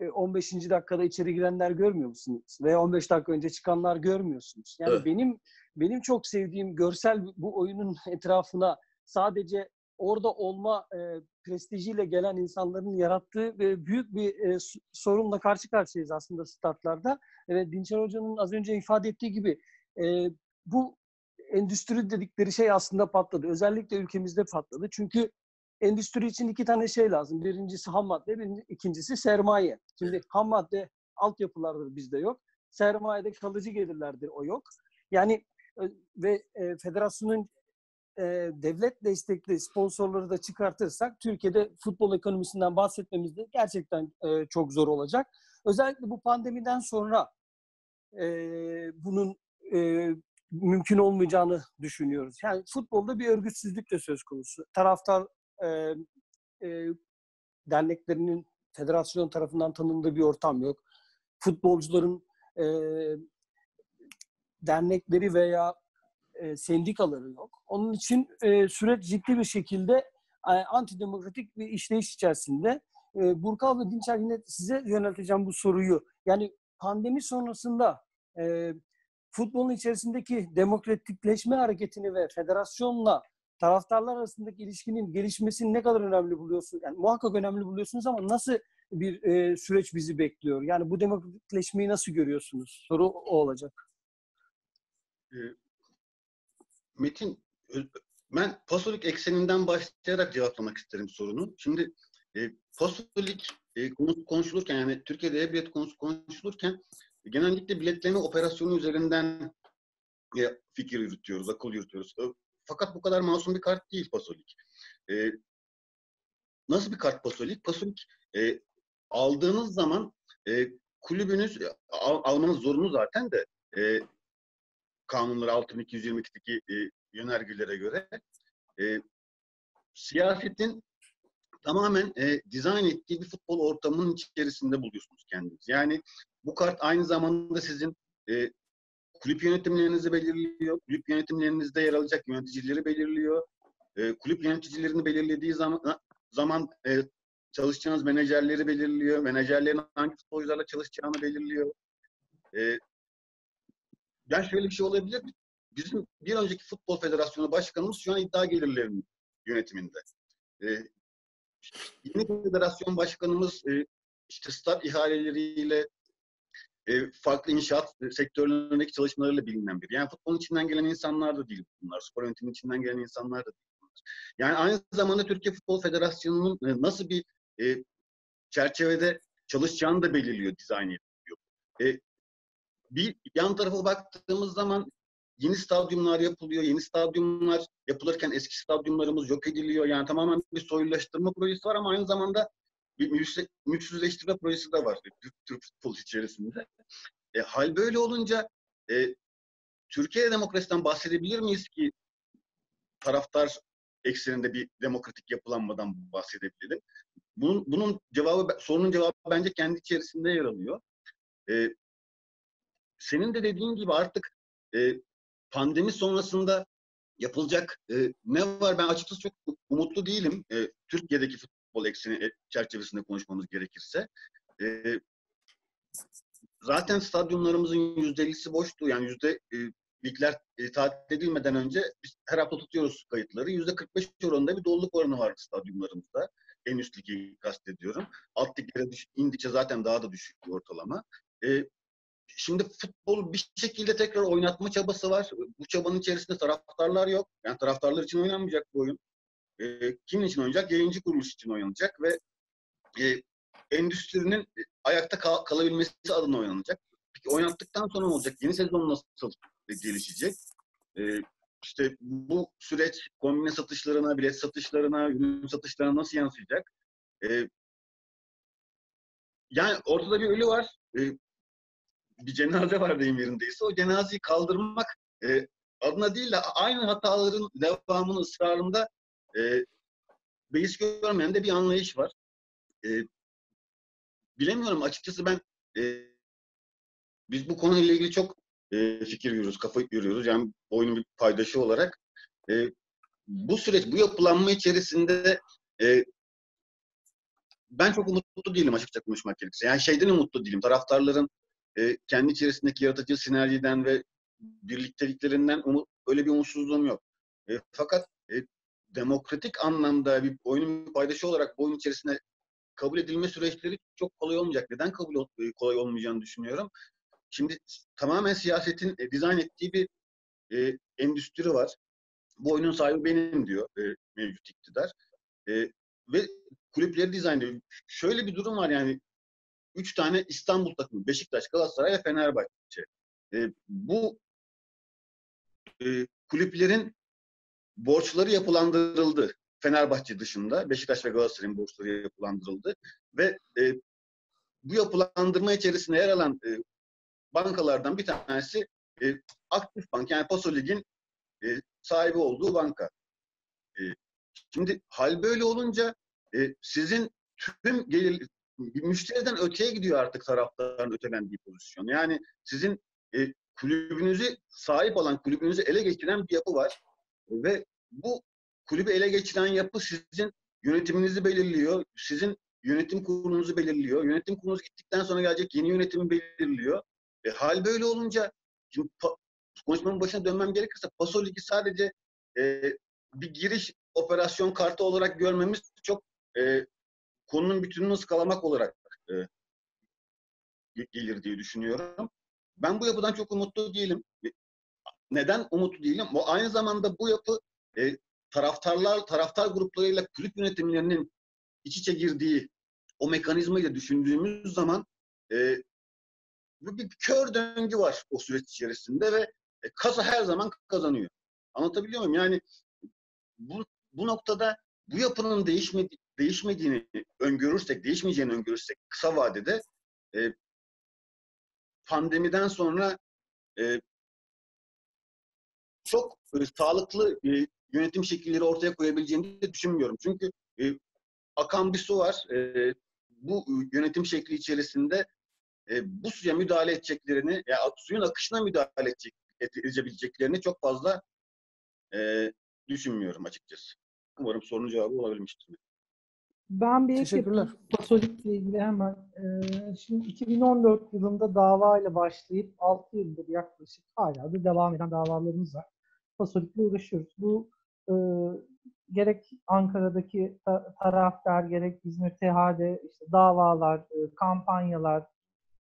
e, 15. dakikada içeri girenler görmüyor musunuz? Veya 15 dakika önce çıkanlar görmüyorsunuz. Yani Evet. benim benim çok sevdiğim görsel bu oyunun etrafına sadece orada olma e, prestijiyle gelen insanların yarattığı ve büyük bir e, sorunla karşı karşıyayız aslında startlarda. Evet, Dinçer Hoca'nın az önce ifade ettiği gibi e, bu endüstri dedikleri şey aslında patladı. Özellikle ülkemizde patladı. Çünkü endüstri için iki tane şey lazım. Birincisi ham madde, birinci, ikincisi sermaye. Şimdi ham madde altyapılardır bizde yok. Sermayede kalıcı gelirlerdir o yok. Yani e, ve e, federasyonun e, devlet destekli sponsorları da çıkartırsak Türkiye'de futbol ekonomisinden bahsetmemiz de gerçekten e, çok zor olacak. Özellikle bu pandemiden sonra e, bunun e, mümkün olmayacağını düşünüyoruz. Yani futbolda bir örgütsüzlük de söz konusu. Taraftar e, e, derneklerinin federasyon tarafından tanındığı bir ortam yok. Futbolcuların e, dernekleri veya e, sendikaları yok. Onun için e, süreç ciddi bir şekilde e, antidemokratik bir işleyiş içerisinde. E, Burkal ve Dinçer yine size yönelteceğim bu soruyu. Yani pandemi sonrasında e, futbolun içerisindeki demokratikleşme hareketini ve federasyonla taraftarlar arasındaki ilişkinin gelişmesini ne kadar önemli buluyorsunuz? Yani muhakkak önemli buluyorsunuz ama nasıl bir e, süreç bizi bekliyor? Yani bu demokratikleşmeyi nasıl görüyorsunuz? Soru o olacak. Metin, ö- ben pasolik ekseninden başlayarak cevaplamak isterim sorunu. Şimdi e, pasolik e, konusu konuşulurken yani Türkiye'de e-bilet konusu konuşulurken e, genellikle biletleme operasyonu üzerinden e, fikir yürütüyoruz, akıl yürütüyoruz. E, Fakat bu kadar masum bir kart değil pasolik. E, nasıl bir kart pasolik? Pasolik e, aldığınız zaman e, kulübünüz e, al- almanız zorunlu zaten de e, kanunları 6222'deki e, yönergelere göre e, siyasetin tamamen e, dizayn ettiği bir futbol ortamının içerisinde buluyorsunuz kendinizi. Yani bu kart aynı zamanda sizin e, kulüp yönetimlerinizi belirliyor. Kulüp yönetimlerinizde yer alacak yöneticileri belirliyor. E, kulüp yöneticilerini belirlediği zaman zaman e, çalışacağınız menajerleri belirliyor. Menajerlerin hangi futbolcularla çalışacağını belirliyor. E, yani şöyle bir şey olabilir. Bizim bir önceki Futbol Federasyonu Başkanımız şu an iddia gelirlerinin yönetiminde. Ee, yeni federasyon başkanımız e, işte stat ihaleleriyle e, farklı inşaat sektörlerindeki çalışmalarıyla bilinen biri. Yani futbolun içinden gelen insanlar da değil bunlar. Spor yönetiminin içinden gelen insanlar da değil bunlar. Yani aynı zamanda Türkiye Futbol Federasyonu'nun e, nasıl bir e, çerçevede çalışacağını da belirliyor, dizayn ediyor. E, bir yan tarafa baktığımız zaman yeni stadyumlar yapılıyor. Yeni stadyumlar yapılırken eski stadyumlarımız yok ediliyor. Yani tamamen bir soyulaştırma projesi var ama aynı zamanda bir mülksüz- mülksüzleştirme projesi de var Türk, Türk futbolu içerisinde. E, hal böyle olunca e, Türkiye demokrasiden bahsedebilir miyiz ki taraftar ekseninde bir demokratik yapılanmadan bahsedebilelim? Bunun, bunun cevabı, sorunun cevabı bence kendi içerisinde yer alıyor. E, senin de dediğin gibi artık e, pandemi sonrasında yapılacak e, ne var? Ben açıkçası çok umutlu değilim. E, Türkiye'deki futbol ekseni e, çerçevesinde konuşmamız gerekirse. E, zaten stadyumlarımızın yüzde ellisi boştu. Yani yüzde e, ligler e, tatil edilmeden önce biz her hafta tutuyoruz kayıtları. %45 oranında bir doluluk oranı vardı stadyumlarımızda. En üst ligi kastediyorum. Alt liglere indikçe zaten daha da düşük ortalama. E, şimdi futbol bir şekilde tekrar oynatma çabası var. Bu çabanın içerisinde taraftarlar yok. Yani taraftarlar için oynanmayacak bu oyun. E, kimin için oynayacak? Yayıncı kuruluş için oynanacak ve e, endüstrinin e, ayakta kal- kalabilmesi adına oynanacak. Peki oynattıktan sonra ne olacak? Yeni sezon nasıl gelişecek? E, işte bu süreç kombine satışlarına, bilet satışlarına, ürün satışlarına nasıl yansıyacak? E, yani ortada bir ölü var. E, bir cenaze var deyim yerindeyse. O cenazeyi kaldırmak e, adına değil de aynı hataların devamını ısrarında e, beis görmeyen de bir anlayış var. E, bilemiyorum açıkçası ben e, biz bu konuyla ilgili çok e, fikir yürüyoruz, kafa yürüyoruz. Yani oyunun bir paydaşı olarak. E, bu süreç, bu yapılanma içerisinde e, ben çok umutlu değilim açıkça konuşmak gerekirse. Yani şeyden umutlu değilim. Taraftarların e, kendi içerisindeki yaratıcı sinerjiden ve birlikteliklerinden umut, öyle bir umutsuzluğum yok. E, fakat e, demokratik anlamda bir oyunun paydaşı olarak bu oyun içerisinde kabul edilme süreçleri çok kolay olmayacak. Neden kabul e, kolay olmayacağını düşünüyorum. Şimdi tamamen siyasetin e, dizayn ettiği bir e, endüstri var. Bu oyunun sahibi benim diyor e, mevcut iktidar. E, ve kulüpleri dizayn ediyor. Şöyle bir durum var yani üç tane İstanbul takımı Beşiktaş, Galatasaray ve Fenerbahçe. E, bu e, kulüplerin borçları yapılandırıldı. Fenerbahçe dışında Beşiktaş ve Galatasaray'ın borçları yapılandırıldı ve e, bu yapılandırma içerisinde yer alan e, bankalardan bir tanesi e, Aktif Bank yani Paso Lig'in e, sahibi olduğu banka. E, şimdi hal böyle olunca e, sizin tüm gelir müşteriden öteye gidiyor artık taraftarın ötelendiği pozisyon. Yani sizin e, kulübünüzü sahip olan kulübünüzü ele geçiren bir yapı var ve bu kulübü ele geçiren yapı sizin yönetiminizi belirliyor. Sizin yönetim kurulunuzu belirliyor. Yönetim kurulunuz gittikten sonra gelecek yeni yönetimi belirliyor. E, hal böyle olunca şimdi pa- konuşmamın başına dönmem gerekirse Paso Ligi sadece e, bir giriş operasyon kartı olarak görmemiz çok e, konunun bütününü ıskalamak olarak e, ge- gelir diye düşünüyorum. Ben bu yapıdan çok umutlu değilim. Neden umutlu değilim? Bu aynı zamanda bu yapı e, taraftarlar, taraftar gruplarıyla kulüp yönetimlerinin iç içe girdiği o mekanizmayı da düşündüğümüz zaman e, bir kör döngü var o süreç içerisinde ve e, kasa her zaman kazanıyor. Anlatabiliyor muyum? Yani bu, bu noktada bu yapının değişmedi, değişmediğini öngörürsek, değişmeyeceğini öngörürsek kısa vadede e, pandemiden sonra e, çok e, sağlıklı e, yönetim şekilleri ortaya koyabileceğini de düşünmüyorum. Çünkü e, akan bir su var. E, bu yönetim şekli içerisinde e, bu suya müdahale edeceklerini, ya suyun akışına müdahale edecek, edebileceklerini çok fazla e, düşünmüyorum açıkçası. Umarım sorunun cevabı olabilmiştir. Ben bir ek Teşekkürler. Pasolik'le ilgili hemen. Ee, şimdi 2014 yılında davayla başlayıp 6 yıldır yaklaşık hala da devam eden davalarımız var. Pasolik'le uğraşıyoruz. Bu e, gerek Ankara'daki ta- taraftar, gerek İzmir TH'de işte davalar, e, kampanyalar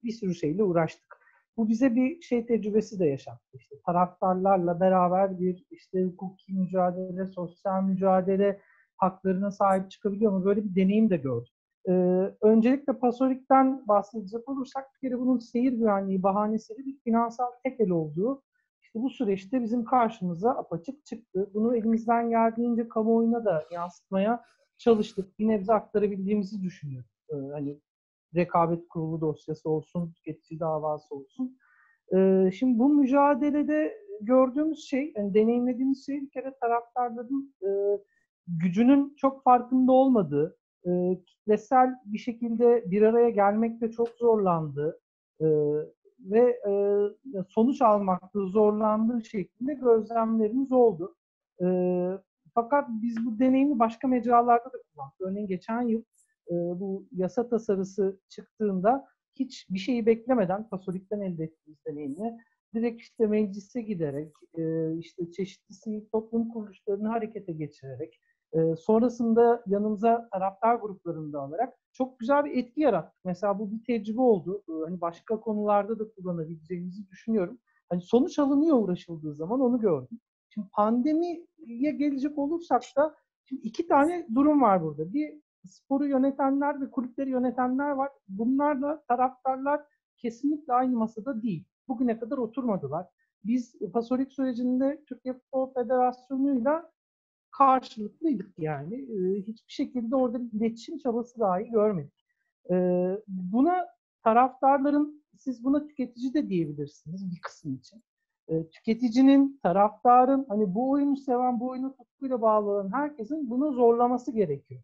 bir sürü şeyle uğraştık. Bu bize bir şey tecrübesi de yaşattı. İşte taraftarlarla beraber bir işte hukuki mücadele, sosyal mücadele haklarına sahip çıkabiliyor mu? Böyle bir deneyim de gördüm. Ee, öncelikle Pasolik'ten bahsedecek olursak bir kere bunun seyir güvenliği bahanesiyle bir finansal tekel olduğu işte bu süreçte bizim karşımıza apaçık çıktı. Bunu elimizden geldiğince kamuoyuna da yansıtmaya çalıştık. Bir nebze aktarabildiğimizi düşünüyorum. Ee, hani rekabet kurulu dosyası olsun, tüketici davası olsun. Ee, şimdi bu mücadelede gördüğümüz şey, yani deneyimlediğimiz şey bir kere taraftarların e, gücünün çok farkında olmadığı, e, kitlesel bir şekilde bir araya gelmekte çok zorlandığı e, ve e, sonuç almakta zorlandığı şeklinde gözlemlerimiz oldu. E, fakat biz bu deneyimi başka mecralarda da kullandık. Örneğin geçen yıl e, bu yasa tasarısı çıktığında hiç bir şeyi beklemeden Pasolik'ten elde ettiğimiz deneyimle direkt işte meclise giderek, e, işte çeşitli toplum kuruluşlarını harekete geçirerek, e, sonrasında yanımıza taraftar gruplarını da alarak çok güzel bir etki yarattık. Mesela bu bir tecrübe oldu. E, hani başka konularda da kullanabileceğimizi düşünüyorum. Hani sonuç alınıyor uğraşıldığı zaman onu gördüm. Şimdi pandemiye gelecek olursak da şimdi iki tane durum var burada. Bir sporu yönetenler ve kulüpleri yönetenler var. Bunlarla taraftarlar kesinlikle aynı masada değil. Bugüne kadar oturmadılar. Biz pasolik sürecinde Türkiye Futbol Federasyonu'yla karşılıklıydık yani. Hiçbir şekilde orada bir iletişim çabası dahi görmedik. Buna taraftarların, siz buna tüketici de diyebilirsiniz bir kısım için. Tüketicinin, taraftarın, hani bu oyunu seven, bu oyunu tutkuyla bağlı olan herkesin bunu zorlaması gerekiyor.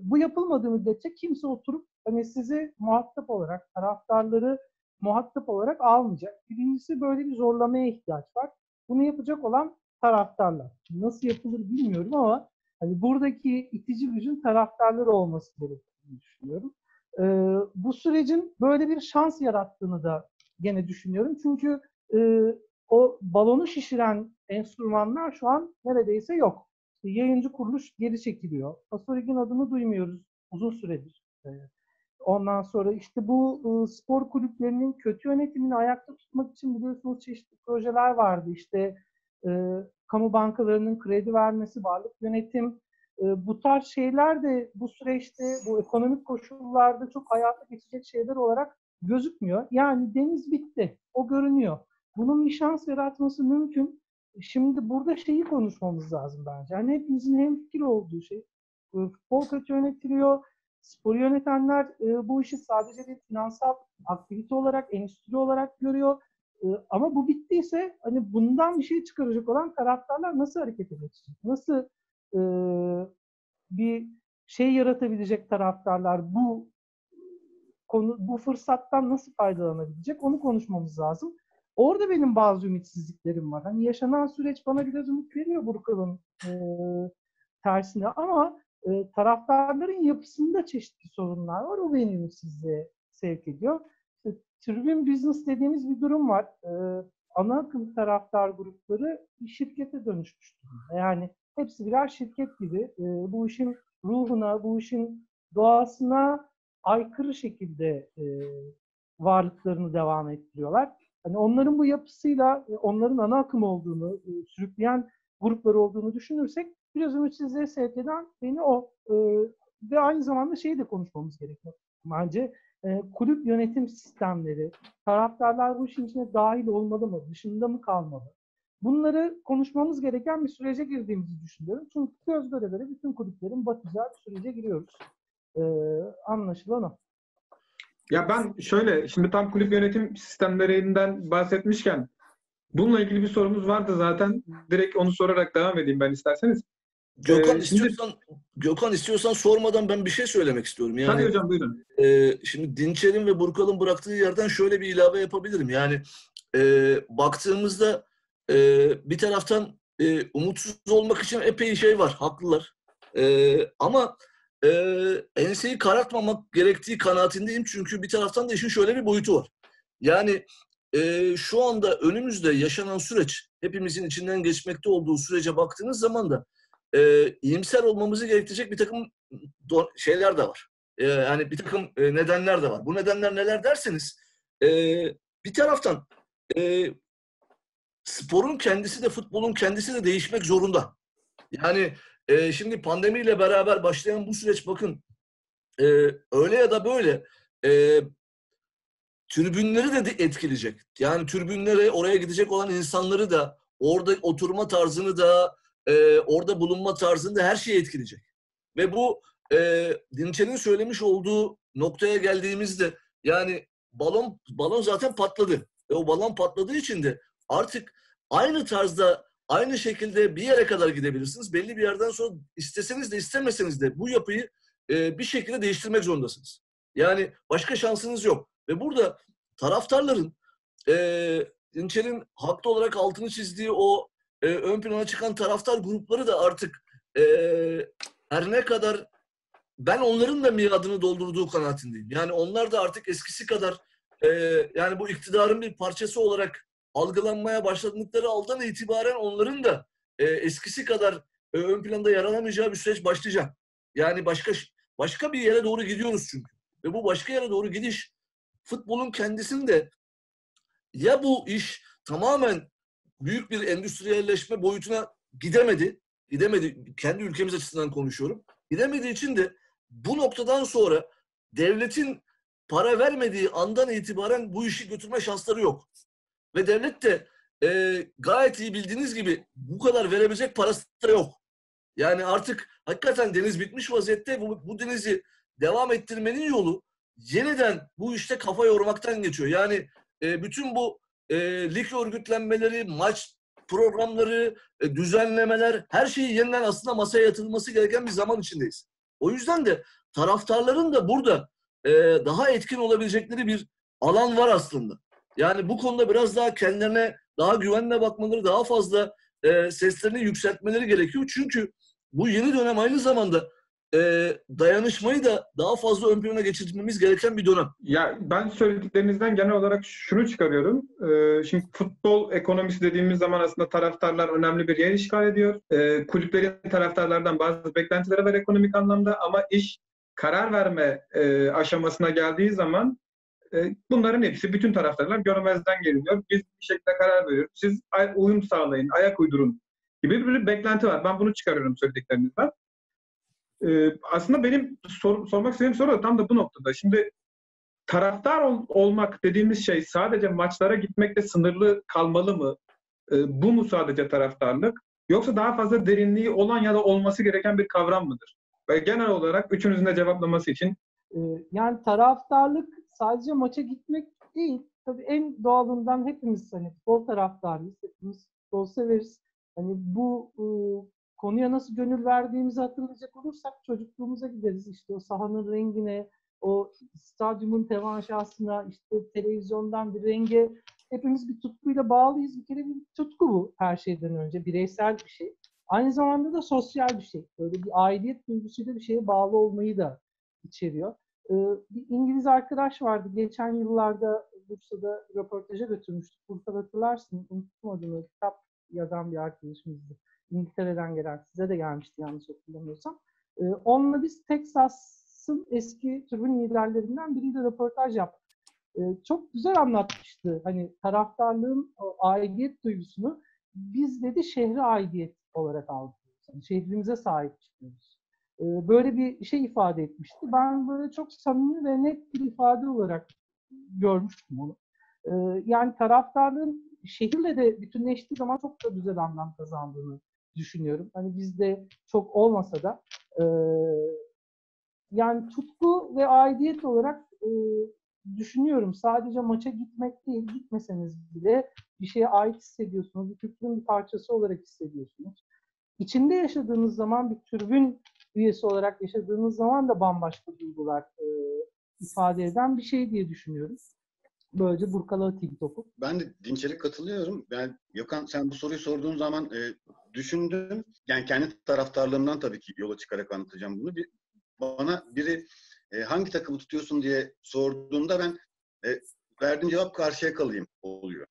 Bu yapılmadığı müddetçe kimse oturup hani sizi muhatap olarak, taraftarları muhatap olarak almayacak. Birincisi böyle bir zorlamaya ihtiyaç var. Bunu yapacak olan taraftarlar. Nasıl yapılır bilmiyorum ama hani buradaki itici gücün taraftarları olması gerektiğini düşünüyorum. Ee, bu sürecin böyle bir şans yarattığını da gene düşünüyorum. Çünkü e, o balonu şişiren enstrümanlar şu an neredeyse yok. İşte yayıncı kuruluş geri çekiliyor. Pasolig'in adını duymuyoruz uzun süredir. Ee, ondan sonra işte bu e, spor kulüplerinin kötü yönetimini ayakta tutmak için biliyorsunuz çeşitli projeler vardı. İşte e, kamu bankalarının kredi vermesi, varlık yönetim, e, bu tarz şeyler de bu süreçte, bu ekonomik koşullarda çok hayata geçecek şeyler olarak gözükmüyor. Yani deniz bitti, o görünüyor. Bunun bir şans yaratması mümkün. Şimdi burada şeyi konuşmamız lazım bence. Yani hepimizin hemfikir olduğu şey. E, futbol kötü yönetiliyor. Spor yönetenler e, bu işi sadece bir finansal aktivite olarak, endüstri olarak görüyor. E, ama bu bittiyse hani bundan bir şey çıkaracak olan taraftarlar nasıl harekete geçecek? Nasıl e, bir şey yaratabilecek taraftarlar bu konu bu fırsattan nasıl faydalanabilecek onu konuşmamız lazım. Orada benim bazı ümitsizliklerim var. Hani yaşanan süreç bana biraz ümit veriyor Burkal'ın e, tersine ama e, taraftarların yapısında çeşitli sorunlar var. O beni ümitsizliğe sevk ediyor. Tribün business dediğimiz bir durum var. E, ana akım taraftar grupları bir şirkete dönüşmüş durumda. Yani hepsi birer şirket gibi e, bu işin ruhuna, bu işin doğasına aykırı şekilde e, varlıklarını devam ettiriyorlar. Hani onların bu yapısıyla e, onların ana akım olduğunu, e, sürükleyen grupları olduğunu düşünürsek biraz ümitsizliğe sevk eden beni o. E, ve aynı zamanda şeyi de konuşmamız gerekiyor. Bence e, kulüp yönetim sistemleri, taraftarlar bu işin içine dahil olmalı mı, dışında mı kalmalı? Bunları konuşmamız gereken bir sürece girdiğimizi düşünüyorum. Çünkü göz göre göre bütün kulüplerin batacağı bir sürece giriyoruz. E, anlaşılan o. Ya ben şöyle, şimdi tam kulüp yönetim sistemlerinden bahsetmişken bununla ilgili bir sorumuz vardı zaten. Direkt onu sorarak devam edeyim ben isterseniz. Gökhan Ee, şimdi- istiyorsan Gökhan istiyorsan sormadan ben bir şey söylemek istiyorum. Yani Tabii hocam buyurun. e, şimdi Dinçer'in ve Burkal'ın bıraktığı yerden şöyle bir ilave yapabilirim. Yani e, baktığımızda e, bir taraftan e, umutsuz olmak için epey şey var, haklılar. E, ama e, enseyi karartmamak gerektiği kanaatindeyim çünkü bir taraftan da işin şöyle bir boyutu var. Yani e, şu anda önümüzde yaşanan süreç, hepimizin içinden geçmekte olduğu sürece baktığınız zaman da e, iyimser olmamızı gerektirecek bir takım şeyler de var. E, yani bir takım e, nedenler de var. Bu nedenler neler derseniz e, bir taraftan e, sporun kendisi de futbolun kendisi de değişmek zorunda. Yani e, şimdi pandemiyle beraber başlayan bu süreç bakın e, öyle ya da böyle e, tribünleri de etkileyecek. Yani tribünlere oraya gidecek olan insanları da orada oturma tarzını da e, orada bulunma tarzını da her şeyi etkileyecek. Ve bu e, Dinçer'in söylemiş olduğu noktaya geldiğimizde yani balon balon zaten patladı. Ve o balon patladığı için de artık aynı tarzda aynı şekilde bir yere kadar gidebilirsiniz. Belli bir yerden sonra isteseniz de istemeseniz de bu yapıyı e, bir şekilde değiştirmek zorundasınız. Yani başka şansınız yok. Ve burada taraftarların e, Dinçer'in haklı olarak altını çizdiği o e, ön plana çıkan taraftar grupları da artık e, her ne kadar ben onların da miadını doldurduğu kanaatindeyim. Yani onlar da artık eskisi kadar e, yani bu iktidarın bir parçası olarak algılanmaya başladıkları aldan itibaren onların da e, eskisi kadar e, ön planda yer alamayacağı bir süreç başlayacak. Yani başka başka bir yere doğru gidiyoruz çünkü. Ve bu başka yere doğru gidiş futbolun kendisinde ya bu iş tamamen büyük bir endüstriyelleşme boyutuna gidemedi. Gidemedi. Kendi ülkemiz açısından konuşuyorum. Gidemediği için de bu noktadan sonra devletin para vermediği andan itibaren bu işi götürme şansları yok. Ve devlet de e, gayet iyi bildiğiniz gibi bu kadar verebilecek parası da yok. Yani artık hakikaten deniz bitmiş vaziyette bu, bu denizi devam ettirmenin yolu yeniden bu işte kafa yormaktan geçiyor. Yani e, bütün bu e, lig örgütlenmeleri, maç programları, e, düzenlemeler her şeyi yeniden aslında masaya yatırılması gereken bir zaman içindeyiz. O yüzden de taraftarların da burada e, daha etkin olabilecekleri bir alan var aslında. Yani bu konuda biraz daha kendilerine daha güvenle bakmaları, daha fazla e, seslerini yükseltmeleri gerekiyor. Çünkü bu yeni dönem aynı zamanda e, dayanışmayı da daha fazla ön plana geçirmemiz gereken bir dönem. Ya ben söylediklerinizden genel olarak şunu çıkarıyorum. Ee, şimdi futbol ekonomisi dediğimiz zaman aslında taraftarlar önemli bir yer işgal ediyor. Ee, kulüplerin taraftarlardan bazı beklentileri var ekonomik anlamda ama iş karar verme e, aşamasına geldiği zaman e, bunların hepsi bütün taraftarlar görmezden geliniyor. Biz bir şekilde karar veriyoruz. Siz uyum sağlayın, ayak uydurun gibi bir beklenti var. Ben bunu çıkarıyorum söylediklerinizden. Ee, aslında benim sor, sormak istediğim soru da tam da bu noktada. Şimdi taraftar ol, olmak dediğimiz şey sadece maçlara gitmekle sınırlı kalmalı mı? Ee, bu mu sadece taraftarlık? Yoksa daha fazla derinliği olan ya da olması gereken bir kavram mıdır? Ve genel olarak üçünüzün de cevaplaması için. Ee, yani taraftarlık sadece maça gitmek değil. Tabii en doğalından hepimiz hani futbol taraftarıyız. Hepimiz futbol severiz. Hani bu konuya nasıl gönül verdiğimizi hatırlayacak olursak çocukluğumuza gideriz. İşte o sahanın rengine, o stadyumun tevaşasına, işte televizyondan bir renge hepimiz bir tutkuyla bağlıyız. Bir kere bir tutku bu her şeyden önce. Bireysel bir şey. Aynı zamanda da sosyal bir şey. Böyle bir aidiyet duygusuyla bir şeye bağlı olmayı da içeriyor. Ee, bir İngiliz arkadaş vardı. Geçen yıllarda Bursa'da röportaja götürmüştük. Bursa'da hatırlarsın. Unuttum adını. Kitap yazan bir arkadaşımızdı. İngiltere'den gelen, size de gelmişti yanlış hatırlamıyorsam. E, onunla biz Texas'ın eski tribün liderlerinden biriyle röportaj yaptık. E, çok güzel anlatmıştı. Hani taraftarlığın aidiyet duygusunu biz dedi şehre aidiyet olarak aldık. Yani şehrimize sahip çıkıyoruz. E, böyle bir şey ifade etmişti. Ben böyle çok samimi ve net bir ifade olarak görmüştüm onu. Yani taraftarlığın şehirle de bütünleştiği zaman çok da güzel anlam kazandığını düşünüyorum. Hani bizde çok olmasa da e, yani tutku ve aidiyet olarak e, düşünüyorum. Sadece maça gitmek değil, gitmeseniz bile bir şeye ait hissediyorsunuz. Bir kültürün bir parçası olarak hissediyorsunuz. İçinde yaşadığınız zaman bir türbün üyesi olarak yaşadığınız zaman da bambaşka duygular e, ifade eden bir şey diye düşünüyorum. Böylece Burkalı atayım topu. Ben de Dinçer'e katılıyorum. Yani Gökhan sen bu soruyu sorduğun zaman e, düşündüm. Yani kendi taraftarlığımdan tabii ki yola çıkarak anlatacağım bunu. Bir, bana biri e, hangi takımı tutuyorsun diye sorduğunda ben e, verdiğim cevap karşıya kalayım oluyor.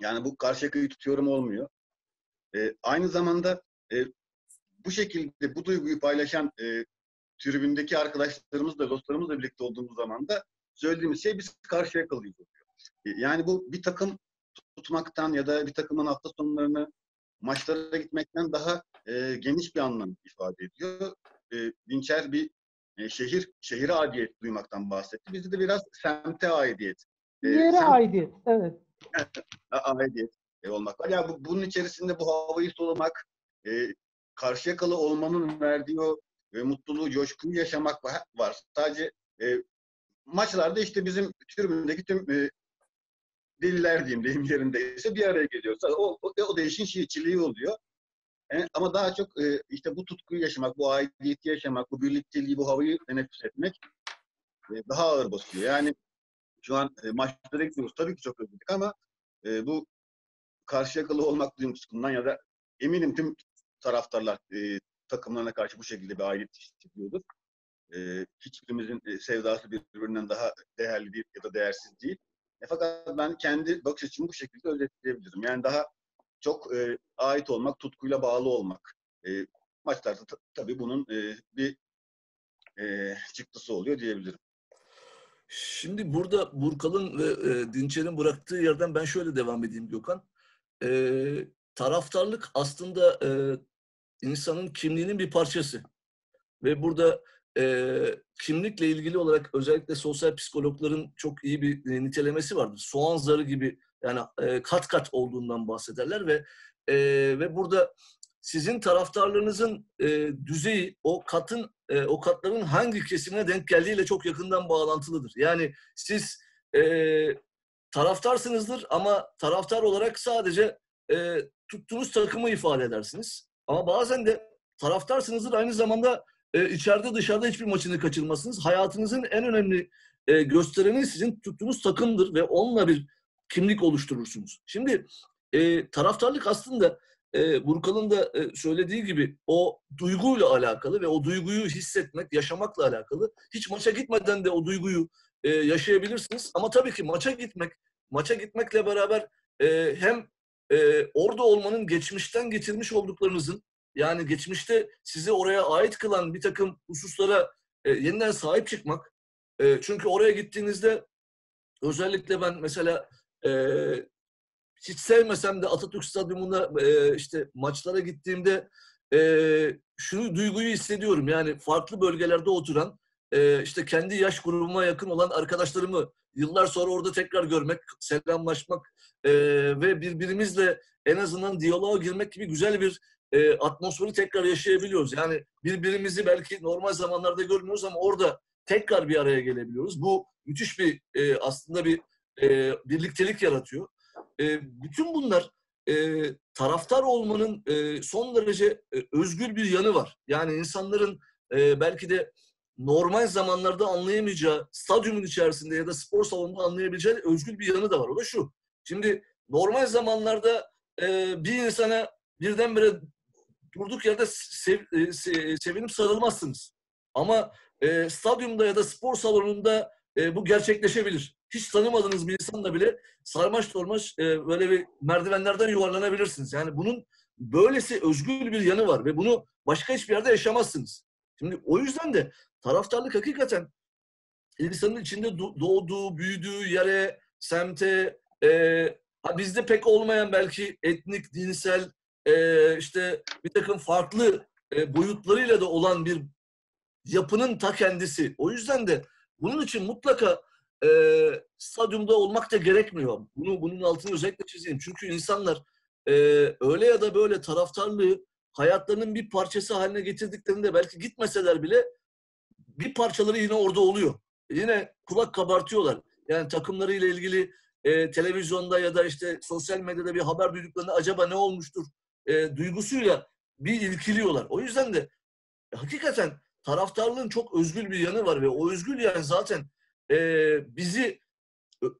Yani bu karşıyakayı tutuyorum olmuyor. E, aynı zamanda e, bu şekilde bu duyguyu paylaşan e, tribündeki arkadaşlarımızla, dostlarımızla birlikte olduğumuz zaman da söylediğimiz şey biz karşıya kalıyoruz yani bu bir takım tutmaktan ya da bir takımın hafta sonlarını maçlara gitmekten daha e, geniş bir anlam ifade ediyor. E, Dinçer bir e, şehir şehire aidiyet duymaktan bahsetti. Bizde de biraz semte aidiyet. E, Yere semt, aidiyet, evet. aidiyet e, olmak var. Yani bu, bunun içerisinde bu havayı solumak, e, karşıyakalı olmanın verdiği o e, mutluluğu, coşkuyu yaşamak var. Sadece e, maçlarda işte bizim tribündeki tüm e, deliler diyeyim deyim yerindeyse bir araya geliyorsa o, o, o da işin şiirçiliği oluyor. E, ama daha çok e, işte bu tutkuyu yaşamak, bu aidiyeti yaşamak, bu birlikteliği, bu havayı teneffüs etmek e, daha ağır basıyor. Yani şu an e, maçlara gidiyoruz. Tabii ki çok özledik ama e, bu karşı yakalı olmak duygusundan ya da eminim tüm taraftarlar e, takımlarına karşı bu şekilde bir aidiyet hissediyordur. E, hiçbirimizin e, sevdası birbirinden daha değerli değil ya da değersiz değil. E, fakat ben kendi bakış açımı bu şekilde özetleyebilirim. Yani daha çok e, ait olmak, tutkuyla bağlı olmak. E, maçlarda ta- tabii bunun e, bir e, çıktısı oluyor diyebilirim. Şimdi burada Burkal'ın ve e, Dinçer'in bıraktığı yerden ben şöyle devam edeyim Gökhan. E, taraftarlık aslında e, insanın kimliğinin bir parçası. Ve burada e, kimlikle ilgili olarak özellikle sosyal psikologların çok iyi bir e, nitelemesi vardır. Soğan zarı gibi yani e, kat kat olduğundan bahsederler ve e, ve burada sizin taraftarlarınızın e, düzeyi o katın e, o katların hangi kesimine denk geldiğiyle çok yakından bağlantılıdır. Yani siz e, taraftarsınızdır ama taraftar olarak sadece e, tuttuğunuz takımı ifade edersiniz. Ama bazen de taraftarsınızdır aynı zamanda e, içeride dışarıda hiçbir maçını kaçırmazsınız. Hayatınızın en önemli e, göstereni sizin tuttuğunuz takımdır ve onunla bir kimlik oluşturursunuz. Şimdi e, taraftarlık aslında e, Burkan'ın da e, söylediği gibi o duyguyla alakalı ve o duyguyu hissetmek, yaşamakla alakalı. Hiç maça gitmeden de o duyguyu e, yaşayabilirsiniz. Ama tabii ki maça gitmek, maça gitmekle beraber e, hem e, orada olmanın geçmişten getirmiş olduklarınızın yani geçmişte sizi oraya ait kılan bir takım hususlara e, yeniden sahip çıkmak. E, çünkü oraya gittiğinizde özellikle ben mesela e, hiç sevmesem de Atatürk Stadyumunda e, işte maçlara gittiğimde e, şu duyguyu hissediyorum. Yani farklı bölgelerde oturan e, işte kendi yaş grubuma yakın olan arkadaşlarımı yıllar sonra orada tekrar görmek, selamlaşmak e, ve birbirimizle en azından diyaloğa girmek gibi güzel bir e, atmosferi tekrar yaşayabiliyoruz. Yani birbirimizi belki normal zamanlarda görmüyoruz ama orada tekrar bir araya gelebiliyoruz. Bu müthiş bir e, aslında bir e, birliktelik yaratıyor. E, bütün bunlar e, taraftar olmanın e, son derece e, özgür bir yanı var. Yani insanların e, belki de normal zamanlarda anlayamayacağı, stadyumun içerisinde ya da spor salonunda anlayabileceği özgür bir yanı da var. O da şu. Şimdi normal zamanlarda e, bir insana birdenbire durduk yerde sev, e, se, sevinip sarılmazsınız. Ama e, stadyumda ya da spor salonunda e, bu gerçekleşebilir. Hiç tanımadığınız bir insanla bile sarmaş tormaş e, böyle bir merdivenlerden yuvarlanabilirsiniz. Yani bunun böylesi özgür bir yanı var ve bunu başka hiçbir yerde yaşamazsınız. Şimdi o yüzden de taraftarlık hakikaten insanın içinde do- doğduğu, büyüdüğü yere, semte, e, bizde pek olmayan belki etnik, dinsel, e, işte bir takım farklı e, boyutlarıyla da olan bir yapının ta kendisi. O yüzden de bunun için mutlaka e, stadyumda olmak da gerekmiyor. Bunu bunun altını özellikle çizeyim. Çünkü insanlar e, öyle ya da böyle taraftarlığı hayatlarının bir parçası haline getirdiklerinde belki gitmeseler bile bir parçaları yine orada oluyor. Yine kulak kabartıyorlar. Yani takımlarıyla ilgili e, televizyonda ya da işte sosyal medyada bir haber duyduklarında acaba ne olmuştur e, duygusuyla bir ilgiliyorlar. O yüzden de hakikaten taraftarlığın çok özgür bir yanı var ve o özgür yan zaten e, bizi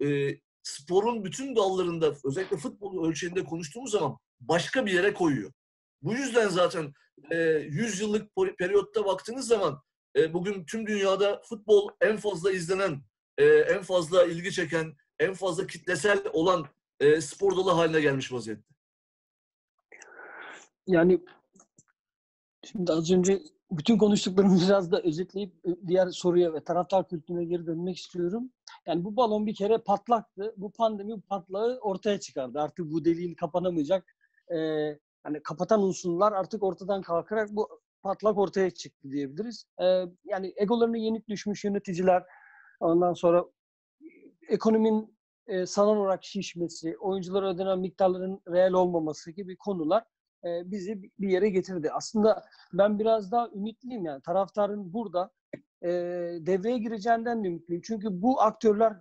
e, sporun bütün dallarında özellikle futbol ölçeğinde konuştuğumuz zaman başka bir yere koyuyor. Bu yüzden zaten e, 100 yıllık periyotta baktığınız zaman e, bugün tüm dünyada futbol en fazla izlenen, e, en fazla ilgi çeken, en fazla kitlesel olan e, spor dalı haline gelmiş vaziyette. Yani şimdi az önce bütün konuştuklarımı biraz da özetleyip diğer soruya ve taraftar kültürüne geri dönmek istiyorum. Yani bu balon bir kere patlaktı. Bu pandemi bu patlağı ortaya çıkardı. Artık bu deliğin kapanamayacak. Ee, hani kapatan unsurlar artık ortadan kalkarak bu patlak ortaya çıktı diyebiliriz. Ee, yani egolarına yenik düşmüş yöneticiler, ondan sonra ekonominin e, sanal olarak şişmesi, oyunculara ödenen miktarların reel olmaması gibi konular e, bizi bir yere getirdi. Aslında ben biraz daha ümitliyim yani taraftarın burada e, devreye gireceğinden de ümitliyim. Çünkü bu aktörler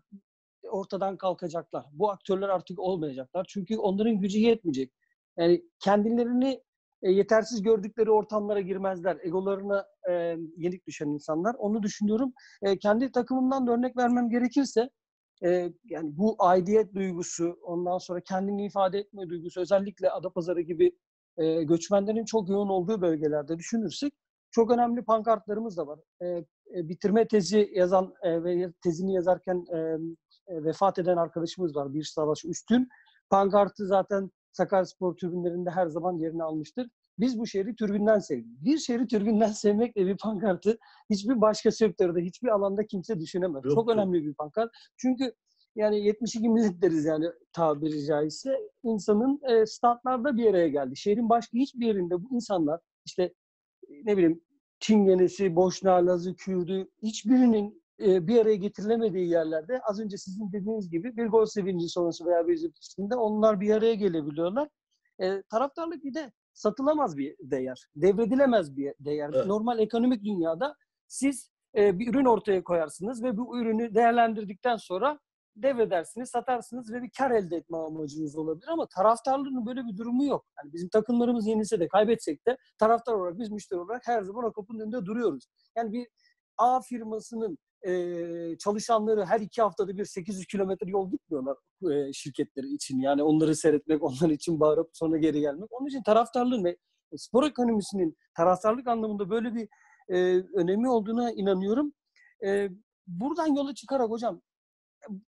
ortadan kalkacaklar. Bu aktörler artık olmayacaklar. Çünkü onların gücü yetmeyecek. Yani kendilerini e, yetersiz gördükleri ortamlara girmezler. Egolarına e, yenik düşen insanlar. Onu düşünüyorum. E, kendi takımımdan da örnek vermem gerekirse e, yani bu aidiyet duygusu, ondan sonra kendini ifade etme duygusu, özellikle Adapazarı gibi e, göçmenlerin çok yoğun olduğu bölgelerde düşünürsek çok önemli pankartlarımız da var. E, e, bitirme tezi yazan e, ve tezini yazarken e, e, vefat eden arkadaşımız var. Bir savaş üstün. Pankartı zaten Sakaryaspor tribünlerinde her zaman yerini almıştır. Biz bu şehri türbünden sevdik. Bir şehri türbünden sevmekle bir pankartı hiçbir başka sektörde, hiçbir alanda kimse düşünemez. Yok, Çok önemli bir pankart. Çünkü yani 72 millet deriz yani tabiri caizse. insanın e, statlarda bir araya geldi. Şehrin başka hiçbir yerinde bu insanlar işte ne bileyim Çingenesi, Boşna, Lazı, Kürdü hiçbirinin e, bir araya getirilemediği yerlerde az önce sizin dediğiniz gibi bir gol sevinci sonrası veya bir zıpkısında onlar bir araya gelebiliyorlar. E, taraftarlık bir de satılamaz bir değer. Devredilemez bir değer. Evet. Normal ekonomik dünyada siz e, bir ürün ortaya koyarsınız ve bu ürünü değerlendirdikten sonra devredersiniz, satarsınız ve bir kar elde etme amacınız olabilir ama taraftarlığın böyle bir durumu yok. Yani bizim takımlarımız yenilse de kaybetsek de taraftar olarak biz müşteri olarak her zaman o kapının önünde duruyoruz. Yani bir A firmasının e, çalışanları her iki haftada bir 800 kilometre yol gitmiyorlar e, şirketleri için. Yani onları seyretmek, onlar için bağırıp sonra geri gelmek. Onun için taraftarlığın ve spor ekonomisinin taraftarlık anlamında böyle bir e, önemi olduğuna inanıyorum. E, buradan yola çıkarak hocam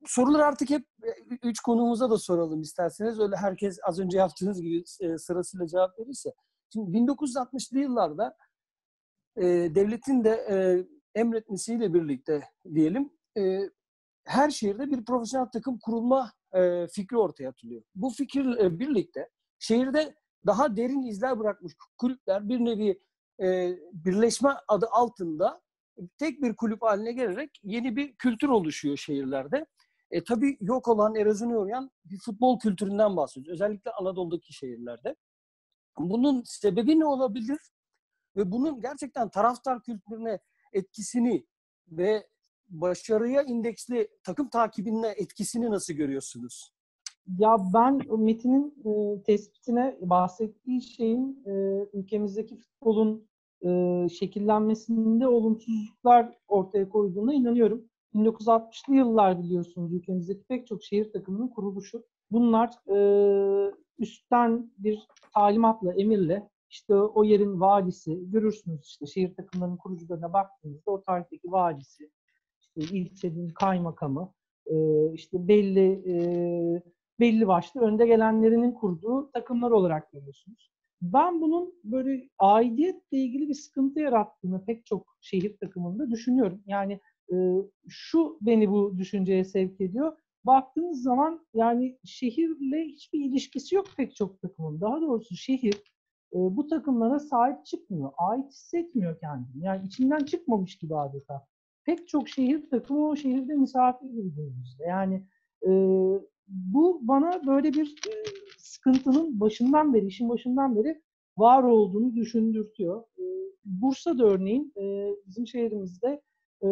sorular artık hep e, üç konuğumuza da soralım isterseniz. Öyle herkes az önce yaptığınız gibi e, sırasıyla cevap verirse. Şimdi 1960'lı yıllarda e, devletin de e, emretmesiyle birlikte diyelim e, her şehirde bir profesyonel takım kurulma e, fikri ortaya atılıyor. Bu fikirle birlikte şehirde daha derin izler bırakmış kulüpler bir nevi e, birleşme adı altında tek bir kulüp haline gelerek yeni bir kültür oluşuyor şehirlerde. E, tabii yok olan, erozyona uğrayan bir futbol kültüründen bahsediyoruz. Özellikle Anadolu'daki şehirlerde. Bunun sebebi ne olabilir? Ve bunun gerçekten taraftar kültürüne etkisini ve başarıya indeksli takım takibine etkisini nasıl görüyorsunuz? Ya ben Metin'in e, tespitine bahsettiği şeyin e, ülkemizdeki futbolun e, şekillenmesinde olumsuzluklar ortaya koyduğuna inanıyorum. 1960'lı yıllar biliyorsunuz ülkemizdeki pek çok şehir takımının kuruluşu. Bunlar e, üstten bir talimatla, emirle işte o yerin valisi, görürsünüz işte şehir takımlarının kurucularına baktığınızda o tarihteki valisi, işte ilçenin kaymakamı, e, işte belli e, belli başlı önde gelenlerinin kurduğu takımlar olarak görüyorsunuz. Ben bunun böyle aidiyetle ilgili bir sıkıntı yarattığını pek çok şehir takımında düşünüyorum. Yani e, şu beni bu düşünceye sevk ediyor. Baktığınız zaman yani şehirle hiçbir ilişkisi yok pek çok takımın. Daha doğrusu şehir e, bu takımlara sahip çıkmıyor. Ait hissetmiyor kendini. Yani içinden çıkmamış gibi adeta. Pek çok şehir takımı o şehirde misafir gibi. Yani e, bu bana böyle bir e, sıkıntının başından beri, işin başından beri var olduğunu düşündürtüyor. E, Bursa'da örneğin e, bizim şehrimizde e,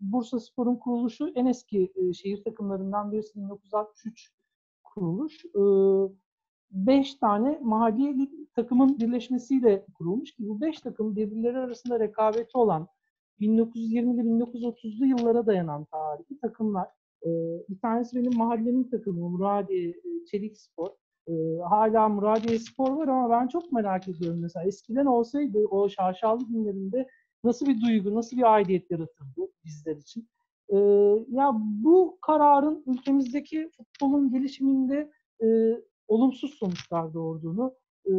Bursa Spor'un kuruluşu en eski şehir takımlarından birisi 1963 kuruluş. E, beş tane mahalli takımın birleşmesiyle kurulmuş ki bu beş takım birbirleri arasında rekabeti olan 1920'li 1930'lu yıllara dayanan tarihi takımlar. E, bir tanesi benim mahallemin takımı Muradiye e, Çelik Spor. E, hala Muradiye Spor var ama ben çok merak ediyorum mesela eskiden olsaydı o şaşalı günlerinde nasıl bir duygu, nasıl bir aidiyet yaratırdı bizler için. E, ya bu kararın ülkemizdeki futbolun gelişiminde e, olumsuz sonuçlar doğurduğunu e,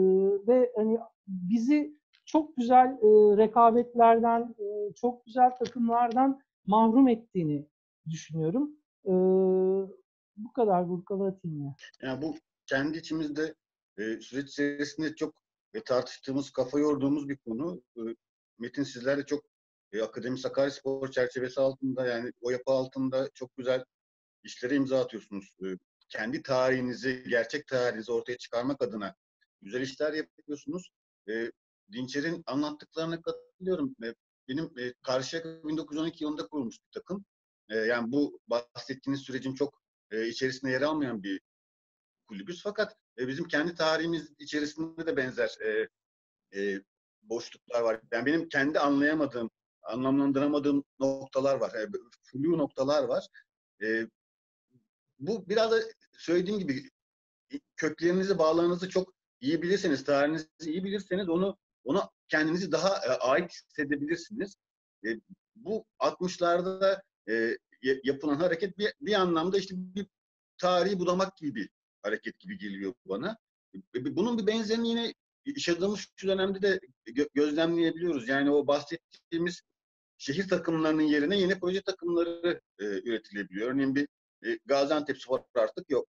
ve hani bizi çok güzel e, rekabetlerden, e, çok güzel takımlardan mahrum ettiğini düşünüyorum. E, bu kadar burkalı atayım ya. Yani bu kendi içimizde e, süreç içerisinde çok e, tartıştığımız, kafa yorduğumuz bir konu. E, Metin sizler de çok e, Akademi Sakaryaspor çerçevesi altında yani o yapı altında çok güzel işlere imza atıyorsunuz. E, kendi tarihinizi, gerçek tarihinizi ortaya çıkarmak adına güzel işler yapıyorsunuz. E, Dinçer'in anlattıklarına katılıyorum. E, benim e, Karşıyaka 1912 yılında kurulmuş bir takım. E, yani bu bahsettiğiniz sürecin çok e, içerisinde yer almayan bir kulübüz. Fakat e, bizim kendi tarihimiz içerisinde de benzer e, boşluklar var. Yani benim kendi anlayamadığım, anlamlandıramadığım noktalar var. E, flu noktalar var. Bu biraz da söylediğim gibi köklerinizi, bağlarınızı çok iyi bilirseniz, tarihinizi iyi bilirseniz onu ona kendinizi daha ait hissedebilirsiniz. Bu 60'larda e, yapılan hareket bir, bir anlamda işte bir tarihi budamak gibi bir hareket gibi geliyor bana. E, Bunun bir benzerini yine yaşadığımız şu dönemde de gö- gözlemleyebiliyoruz. Yani o bahsettiğimiz şehir takımlarının yerine yeni proje takımları e, üretilebiliyor. Örneğin bir e, Gaziantep Spor artık yok.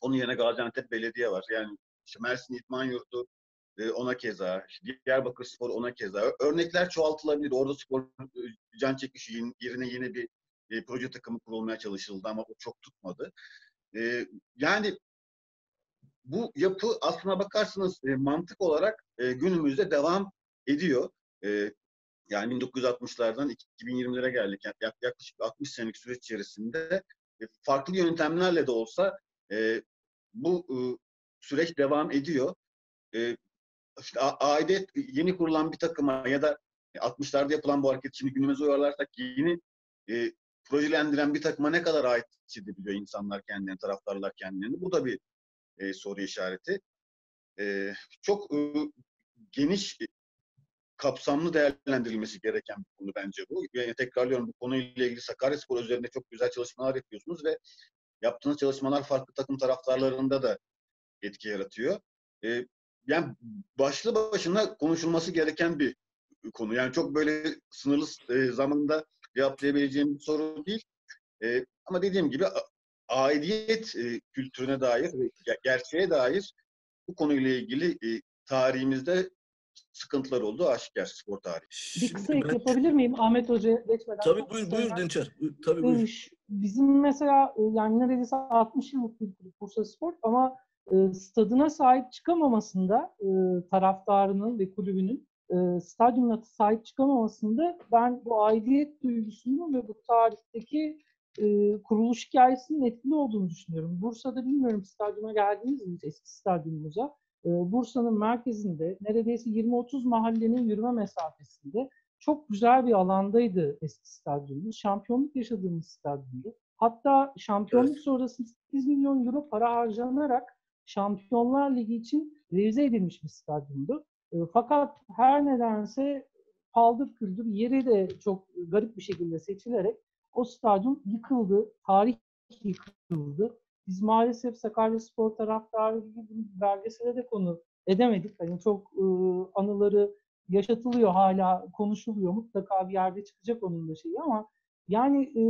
Onun yerine Gaziantep Belediye var. Yani işte Mersin İdman Yurdu e, ona keza, işte Diyarbakır Spor ona keza. Örnekler çoğaltılabilir. Orada spor e, can çekişi yerine yeni bir e, proje takımı kurulmaya çalışıldı ama o çok tutmadı. E, yani bu yapı aslına bakarsanız e, mantık olarak e, günümüzde devam ediyor. E, yani 1960'lardan 2020'lere geldik. Yani yak- yaklaşık 60 senelik süreç içerisinde e, farklı yöntemlerle de olsa e, bu e, süreç devam ediyor. E, işte a- aidiyet yeni kurulan bir takıma ya da 60'larda yapılan bu hareket şimdi günümüze uyarlarsak yeni e, projelendiren bir takıma ne kadar ait hissedebiliyor insanlar kendilerini, taraftarlar kendilerini. Bu da bir e, soru işareti. E, çok e, geniş, e, kapsamlı değerlendirilmesi gereken bir konu bence bu. Yani tekrarlıyorum bu konuyla ilgili Sakaryaspor üzerinde çok güzel çalışmalar yapıyorsunuz ve yaptığınız çalışmalar farklı takım taraftarlarında da etki yaratıyor. E, yani başlı başına konuşulması gereken bir konu. Yani çok böyle sınırlı e, zamanda cevaplayabileceğim bir soru değil. E, ama dediğim gibi aidiyet e, kültürüne dair, ve ge- gerçeğe dair bu konuyla ilgili e, tarihimizde sıkıntılar olduğu aşikar spor tarihi. Bir kısa ek yapabilir miyim Ahmet Hoca'ya geçmeden? Tabii buyur buyur Dinçer. Tabii buyur. Bizim mesela e, yani neredeyse 60 yıllık bir kulüp Bursa Spor ama e, stadına sahip çıkamamasında e, taraftarının ve kulübünün e, stadyumuna sahip çıkamamasında ben bu aidiyet duygusunun ve bu tarihteki e, kuruluş hikayesinin etkili olduğunu düşünüyorum. Bursa'da bilmiyorum stadyuma geldiniz mi eski stadyumumuza? E, Bursa'nın merkezinde neredeyse 20-30 mahallenin yürüme mesafesinde çok güzel bir alandaydı eski stadyumumuz. Şampiyonluk yaşadığımız stadyumdu. Hatta şampiyonluk Evet. sonrası 8 milyon euro para harcanarak Şampiyonlar Ligi için revize edilmiş bir stadyumdu. E, fakat her nedense paldır küldür yeri de çok garip bir şekilde seçilerek o stadyum yıkıldı. Tarih yıkıldı. Biz maalesef Sakaryaspor taraftarı gibi bunu belgesele de konu edemedik. Hani çok e, anıları yaşatılıyor hala konuşuluyor. Mutlaka bir yerde çıkacak onun da şeyi ama yani e,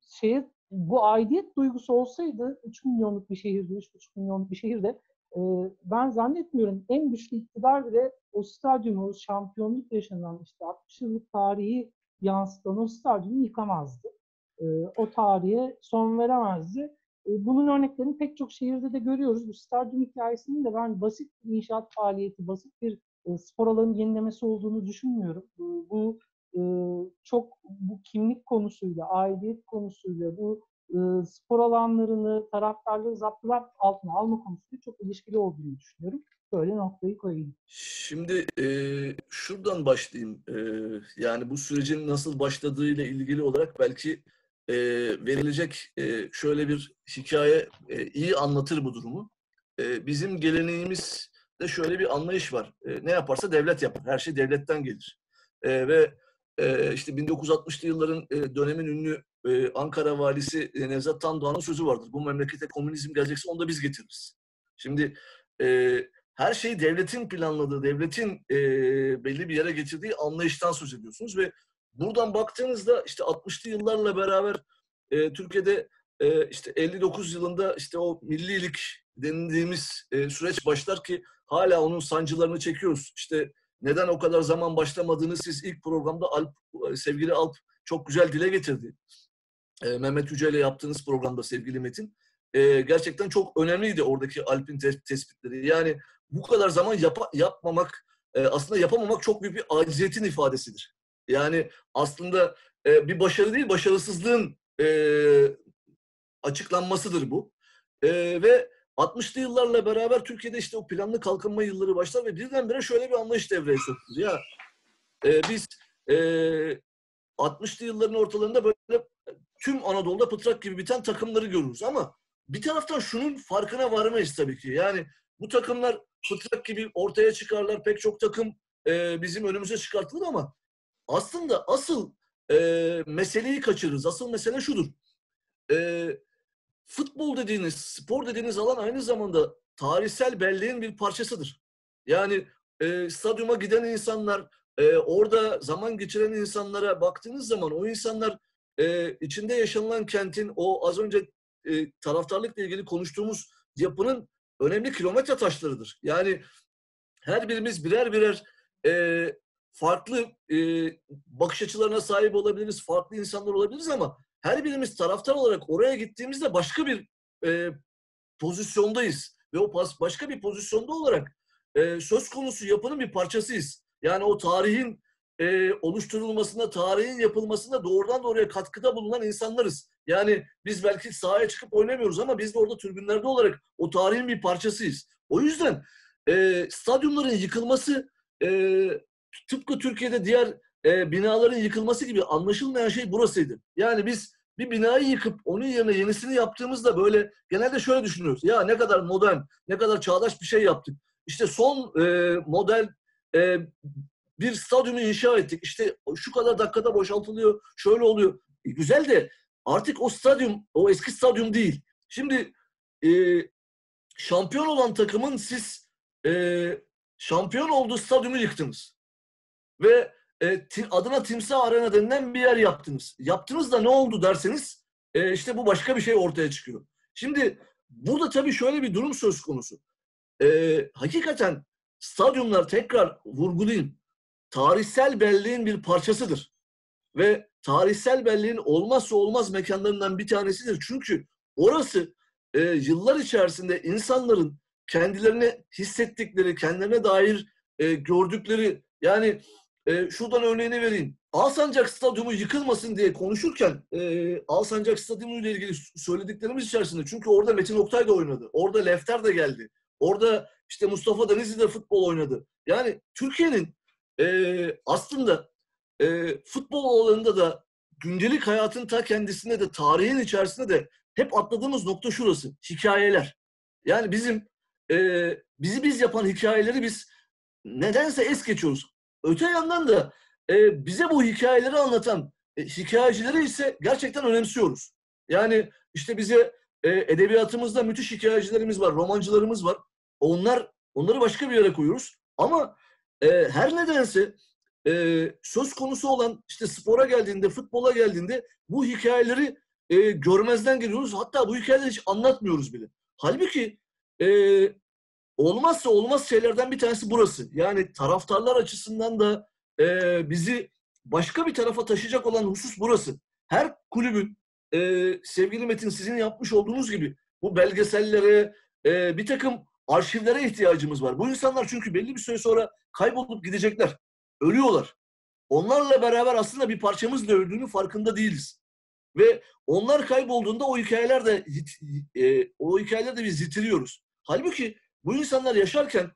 şeye bu aidiyet duygusu olsaydı 3 milyonluk bir şehirde, 3,5 milyonluk bir şehirde ben zannetmiyorum en güçlü iktidar bile o stadyumu, şampiyonluk yaşanan işte 60 yıllık tarihi yansıtan o stadyumu yıkamazdı. E, o tarihe son veremezdi. E, bunun örneklerini pek çok şehirde de görüyoruz. Bu stadyum hikayesinin de ben basit bir inşaat faaliyeti, basit bir e, spor alanı yenilemesi olduğunu düşünmüyorum. Bu e, çok bu kimlik konusuyla, aidiyet konusuyla, bu e, spor alanlarını, taraftarları zaptılar altına alma konusuyla çok ilişkili olduğunu düşünüyorum. Böyle noktayı koyayım. Şimdi e, şuradan başlayayım. E, yani bu sürecin nasıl başladığıyla ilgili olarak belki e, verilecek e, şöyle bir hikaye e, iyi anlatır bu durumu. E, bizim geleneğimizde şöyle bir anlayış var. E, ne yaparsa devlet yapar. Her şey devletten gelir. E, ve e, işte 1960'lı yılların e, dönemin ünlü e, Ankara valisi e, Nevzat Tandoğan'ın sözü vardır. Bu memlekete komünizm gelecekse onu da biz getiririz. Şimdi e, her şeyi devletin planladığı, devletin e, belli bir yere getirdiği anlayıştan söz ediyorsunuz ve buradan baktığınızda işte 60'lı yıllarla beraber e, Türkiye'de e, işte 59 yılında işte o millilik denildiğimiz e, süreç başlar ki hala onun sancılarını çekiyoruz. İşte neden o kadar zaman başlamadığını siz ilk programda Alp, sevgili Alp çok güzel dile getirdi. E, Mehmet Yüce ile yaptığınız programda sevgili Metin. E, gerçekten çok önemliydi oradaki Alp'in te- tespitleri. Yani bu kadar zaman yapa- yapmamak, e, aslında yapamamak çok büyük bir aciziyetin ifadesidir. Yani aslında e, bir başarı değil, başarısızlığın e, açıklanmasıdır bu. E, ve 60'lı yıllarla beraber Türkiye'de işte o planlı kalkınma yılları başlar ve birdenbire şöyle bir anlayış devreye sokulur. Ya e, biz e, 60'lı yılların ortalarında böyle tüm Anadolu'da pıtrak gibi biten takımları görürüz ama bir taraftan şunun farkına varmayız tabii ki. Yani bu takımlar fıtrak gibi ortaya çıkarlar. Pek çok takım e, bizim önümüze çıkartılır ama aslında asıl e, meseleyi kaçırırız. Asıl mesele şudur. E, futbol dediğiniz, spor dediğiniz alan aynı zamanda tarihsel belleğin bir parçasıdır. Yani e, stadyuma giden insanlar, e, orada zaman geçiren insanlara baktığınız zaman o insanlar e, içinde yaşanılan kentin o az önce e, taraftarlıkla ilgili konuştuğumuz yapının önemli kilometre taşlarıdır. Yani her birimiz birer birer e, farklı e, bakış açılarına sahip olabiliriz, farklı insanlar olabiliriz ama her birimiz taraftar olarak oraya gittiğimizde başka bir e, pozisyondayız. Ve o pas, başka bir pozisyonda olarak e, söz konusu yapının bir parçasıyız. Yani o tarihin e, oluşturulmasında, tarihin yapılmasında doğrudan doğruya katkıda bulunan insanlarız. Yani biz belki sahaya çıkıp oynamıyoruz ama biz de orada tribünlerde olarak o tarihin bir parçasıyız. O yüzden e, stadyumların yıkılması e, tıpkı Türkiye'de diğer e, binaların yıkılması gibi anlaşılmayan şey burasıydı. Yani biz bir binayı yıkıp onun yerine yenisini yaptığımızda böyle genelde şöyle düşünüyoruz. Ya ne kadar modern, ne kadar çağdaş bir şey yaptık. İşte son e, model e, bir stadyumu inşa ettik. İşte şu kadar dakikada boşaltılıyor, şöyle oluyor. E, güzel de artık o stadyum, o eski stadyum değil. Şimdi e, şampiyon olan takımın siz e, şampiyon olduğu stadyumu yıktınız. Ve e, adına Timsah Arena denilen bir yer yaptınız. Yaptınız da ne oldu derseniz e, işte bu başka bir şey ortaya çıkıyor. Şimdi burada tabii şöyle bir durum söz konusu. E, hakikaten stadyumlar tekrar vurgulayayım. Tarihsel belleğin bir parçasıdır. Ve tarihsel belleğin olmazsa olmaz mekanlarından bir tanesidir. Çünkü orası e, yıllar içerisinde insanların kendilerini hissettikleri, kendilerine dair e, gördükleri yani e, şuradan örneğini vereyim. Alsancak Stadyumu yıkılmasın diye konuşurken e, Alsancak Stadyumu ile ilgili söylediklerimiz içerisinde çünkü orada Metin Oktay da oynadı. Orada Lefter de geldi. Orada işte Mustafa Denizli de futbol oynadı. Yani Türkiye'nin e, aslında e, futbol alanında da gündelik hayatın ta kendisinde de tarihin içerisinde de hep atladığımız nokta şurası. Hikayeler. Yani bizim e, bizi biz yapan hikayeleri biz nedense es geçiyoruz. Öte yandan da e, bize bu hikayeleri anlatan e, hikayecileri ise gerçekten önemsiyoruz. Yani işte bize e, edebiyatımızda müthiş hikayecilerimiz var, romancılarımız var. Onlar onları başka bir yere koyuyoruz. Ama e, her nedense e, söz konusu olan işte spora geldiğinde, futbola geldiğinde bu hikayeleri e, görmezden geliyoruz. Hatta bu hikayeleri hiç anlatmıyoruz bile. Halbuki e, olmazsa olmaz şeylerden bir tanesi burası. Yani taraftarlar açısından da e, bizi başka bir tarafa taşıyacak olan husus burası. Her kulübün e, sevgili Metin sizin yapmış olduğunuz gibi bu belgesellere, e, bir takım arşivlere ihtiyacımız var. Bu insanlar çünkü belli bir süre sonra kaybolup gidecekler. Ölüyorlar. Onlarla beraber aslında bir parçamız da öldüğünü farkında değiliz. Ve onlar kaybolduğunda o hikayeler de e, o hikayeler de biz yitiriyoruz. Halbuki bu insanlar yaşarken,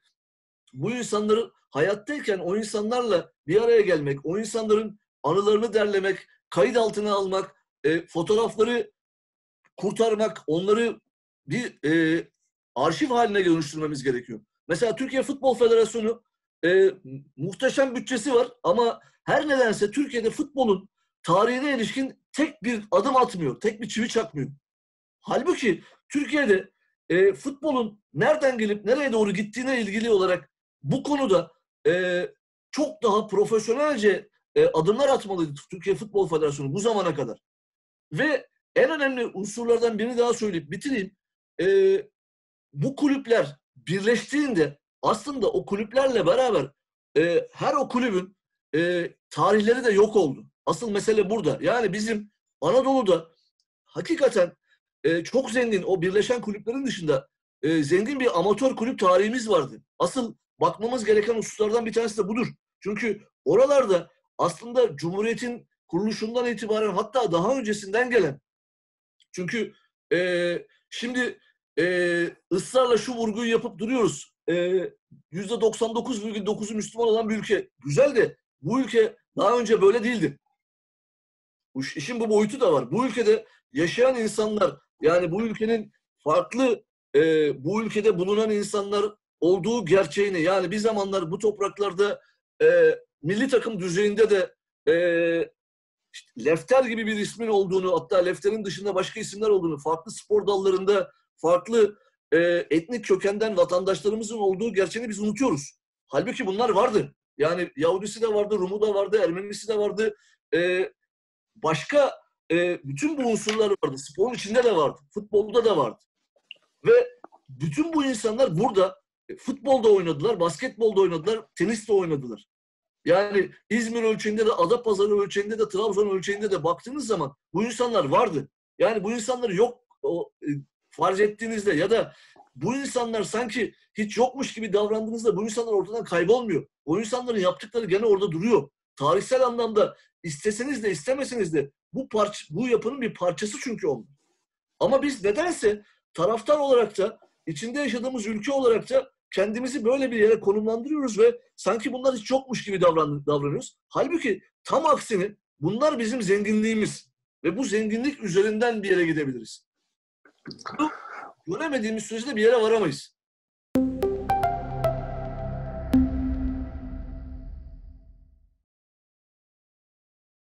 bu insanları hayattayken o insanlarla bir araya gelmek, o insanların anılarını derlemek, kayıt altına almak, e, fotoğrafları kurtarmak, onları bir e, arşiv haline dönüştürmemiz gerekiyor. Mesela Türkiye Futbol Federasyonu e, muhteşem bütçesi var ama her nedense Türkiye'de futbolun tarihine ilişkin tek bir adım atmıyor, tek bir çivi çakmıyor. Halbuki Türkiye'de e, futbolun nereden gelip nereye doğru gittiğine ilgili olarak bu konuda e, çok daha profesyonelce e, adımlar atmalıydı Türkiye Futbol Federasyonu bu zamana kadar. Ve en önemli unsurlardan birini daha söyleyip bitireyim. E, bu kulüpler birleştiğinde aslında o kulüplerle beraber e, her o kulübün e, tarihleri de yok oldu. Asıl mesele burada. Yani bizim Anadolu'da hakikaten e, çok zengin o birleşen kulüplerin dışında e, zengin bir amatör kulüp tarihimiz vardı. Asıl bakmamız gereken hususlardan bir tanesi de budur. Çünkü oralarda aslında Cumhuriyet'in kuruluşundan itibaren hatta daha öncesinden gelen çünkü e, şimdi e, ısrarla şu vurguyu yapıp duruyoruz. E, %99,9'u Müslüman olan bir ülke. Güzel de bu ülke daha önce böyle değildi. Bu işin bu boyutu da var. Bu ülkede yaşayan insanlar yani bu ülkenin farklı e, bu ülkede bulunan insanlar olduğu gerçeğini yani bir zamanlar bu topraklarda e, milli takım düzeyinde de e, işte Lefter gibi bir ismin olduğunu, hatta Lefter'in dışında başka isimler olduğunu, farklı spor dallarında farklı e, etnik kökenden vatandaşlarımızın olduğu gerçeğini biz unutuyoruz. Halbuki bunlar vardı. Yani Yahudisi de vardı, Rumu da vardı, Ermenisi de vardı. E, başka e, bütün bu unsurlar vardı. Sporun içinde de vardı. Futbolda da vardı. Ve bütün bu insanlar burada e, futbolda oynadılar, basketbolda oynadılar, tenis de oynadılar. Yani İzmir ölçeğinde de, Adapazarı ölçeğinde de, Trabzon ölçeğinde de baktığınız zaman bu insanlar vardı. Yani bu insanları yok o, e, farz ettiğinizde ya da bu insanlar sanki hiç yokmuş gibi davrandığınızda bu insanlar ortadan kaybolmuyor. O insanların yaptıkları gene orada duruyor. Tarihsel anlamda isteseniz de istemeseniz de bu parça, bu yapının bir parçası çünkü onlar. Ama biz nedense taraftar olarak da içinde yaşadığımız ülke olarak da kendimizi böyle bir yere konumlandırıyoruz ve sanki bunlar hiç yokmuş gibi davran, davranıyoruz. Halbuki tam aksine bunlar bizim zenginliğimiz ve bu zenginlik üzerinden bir yere gidebiliriz. Göremediğimiz sürece de bir yere varamayız.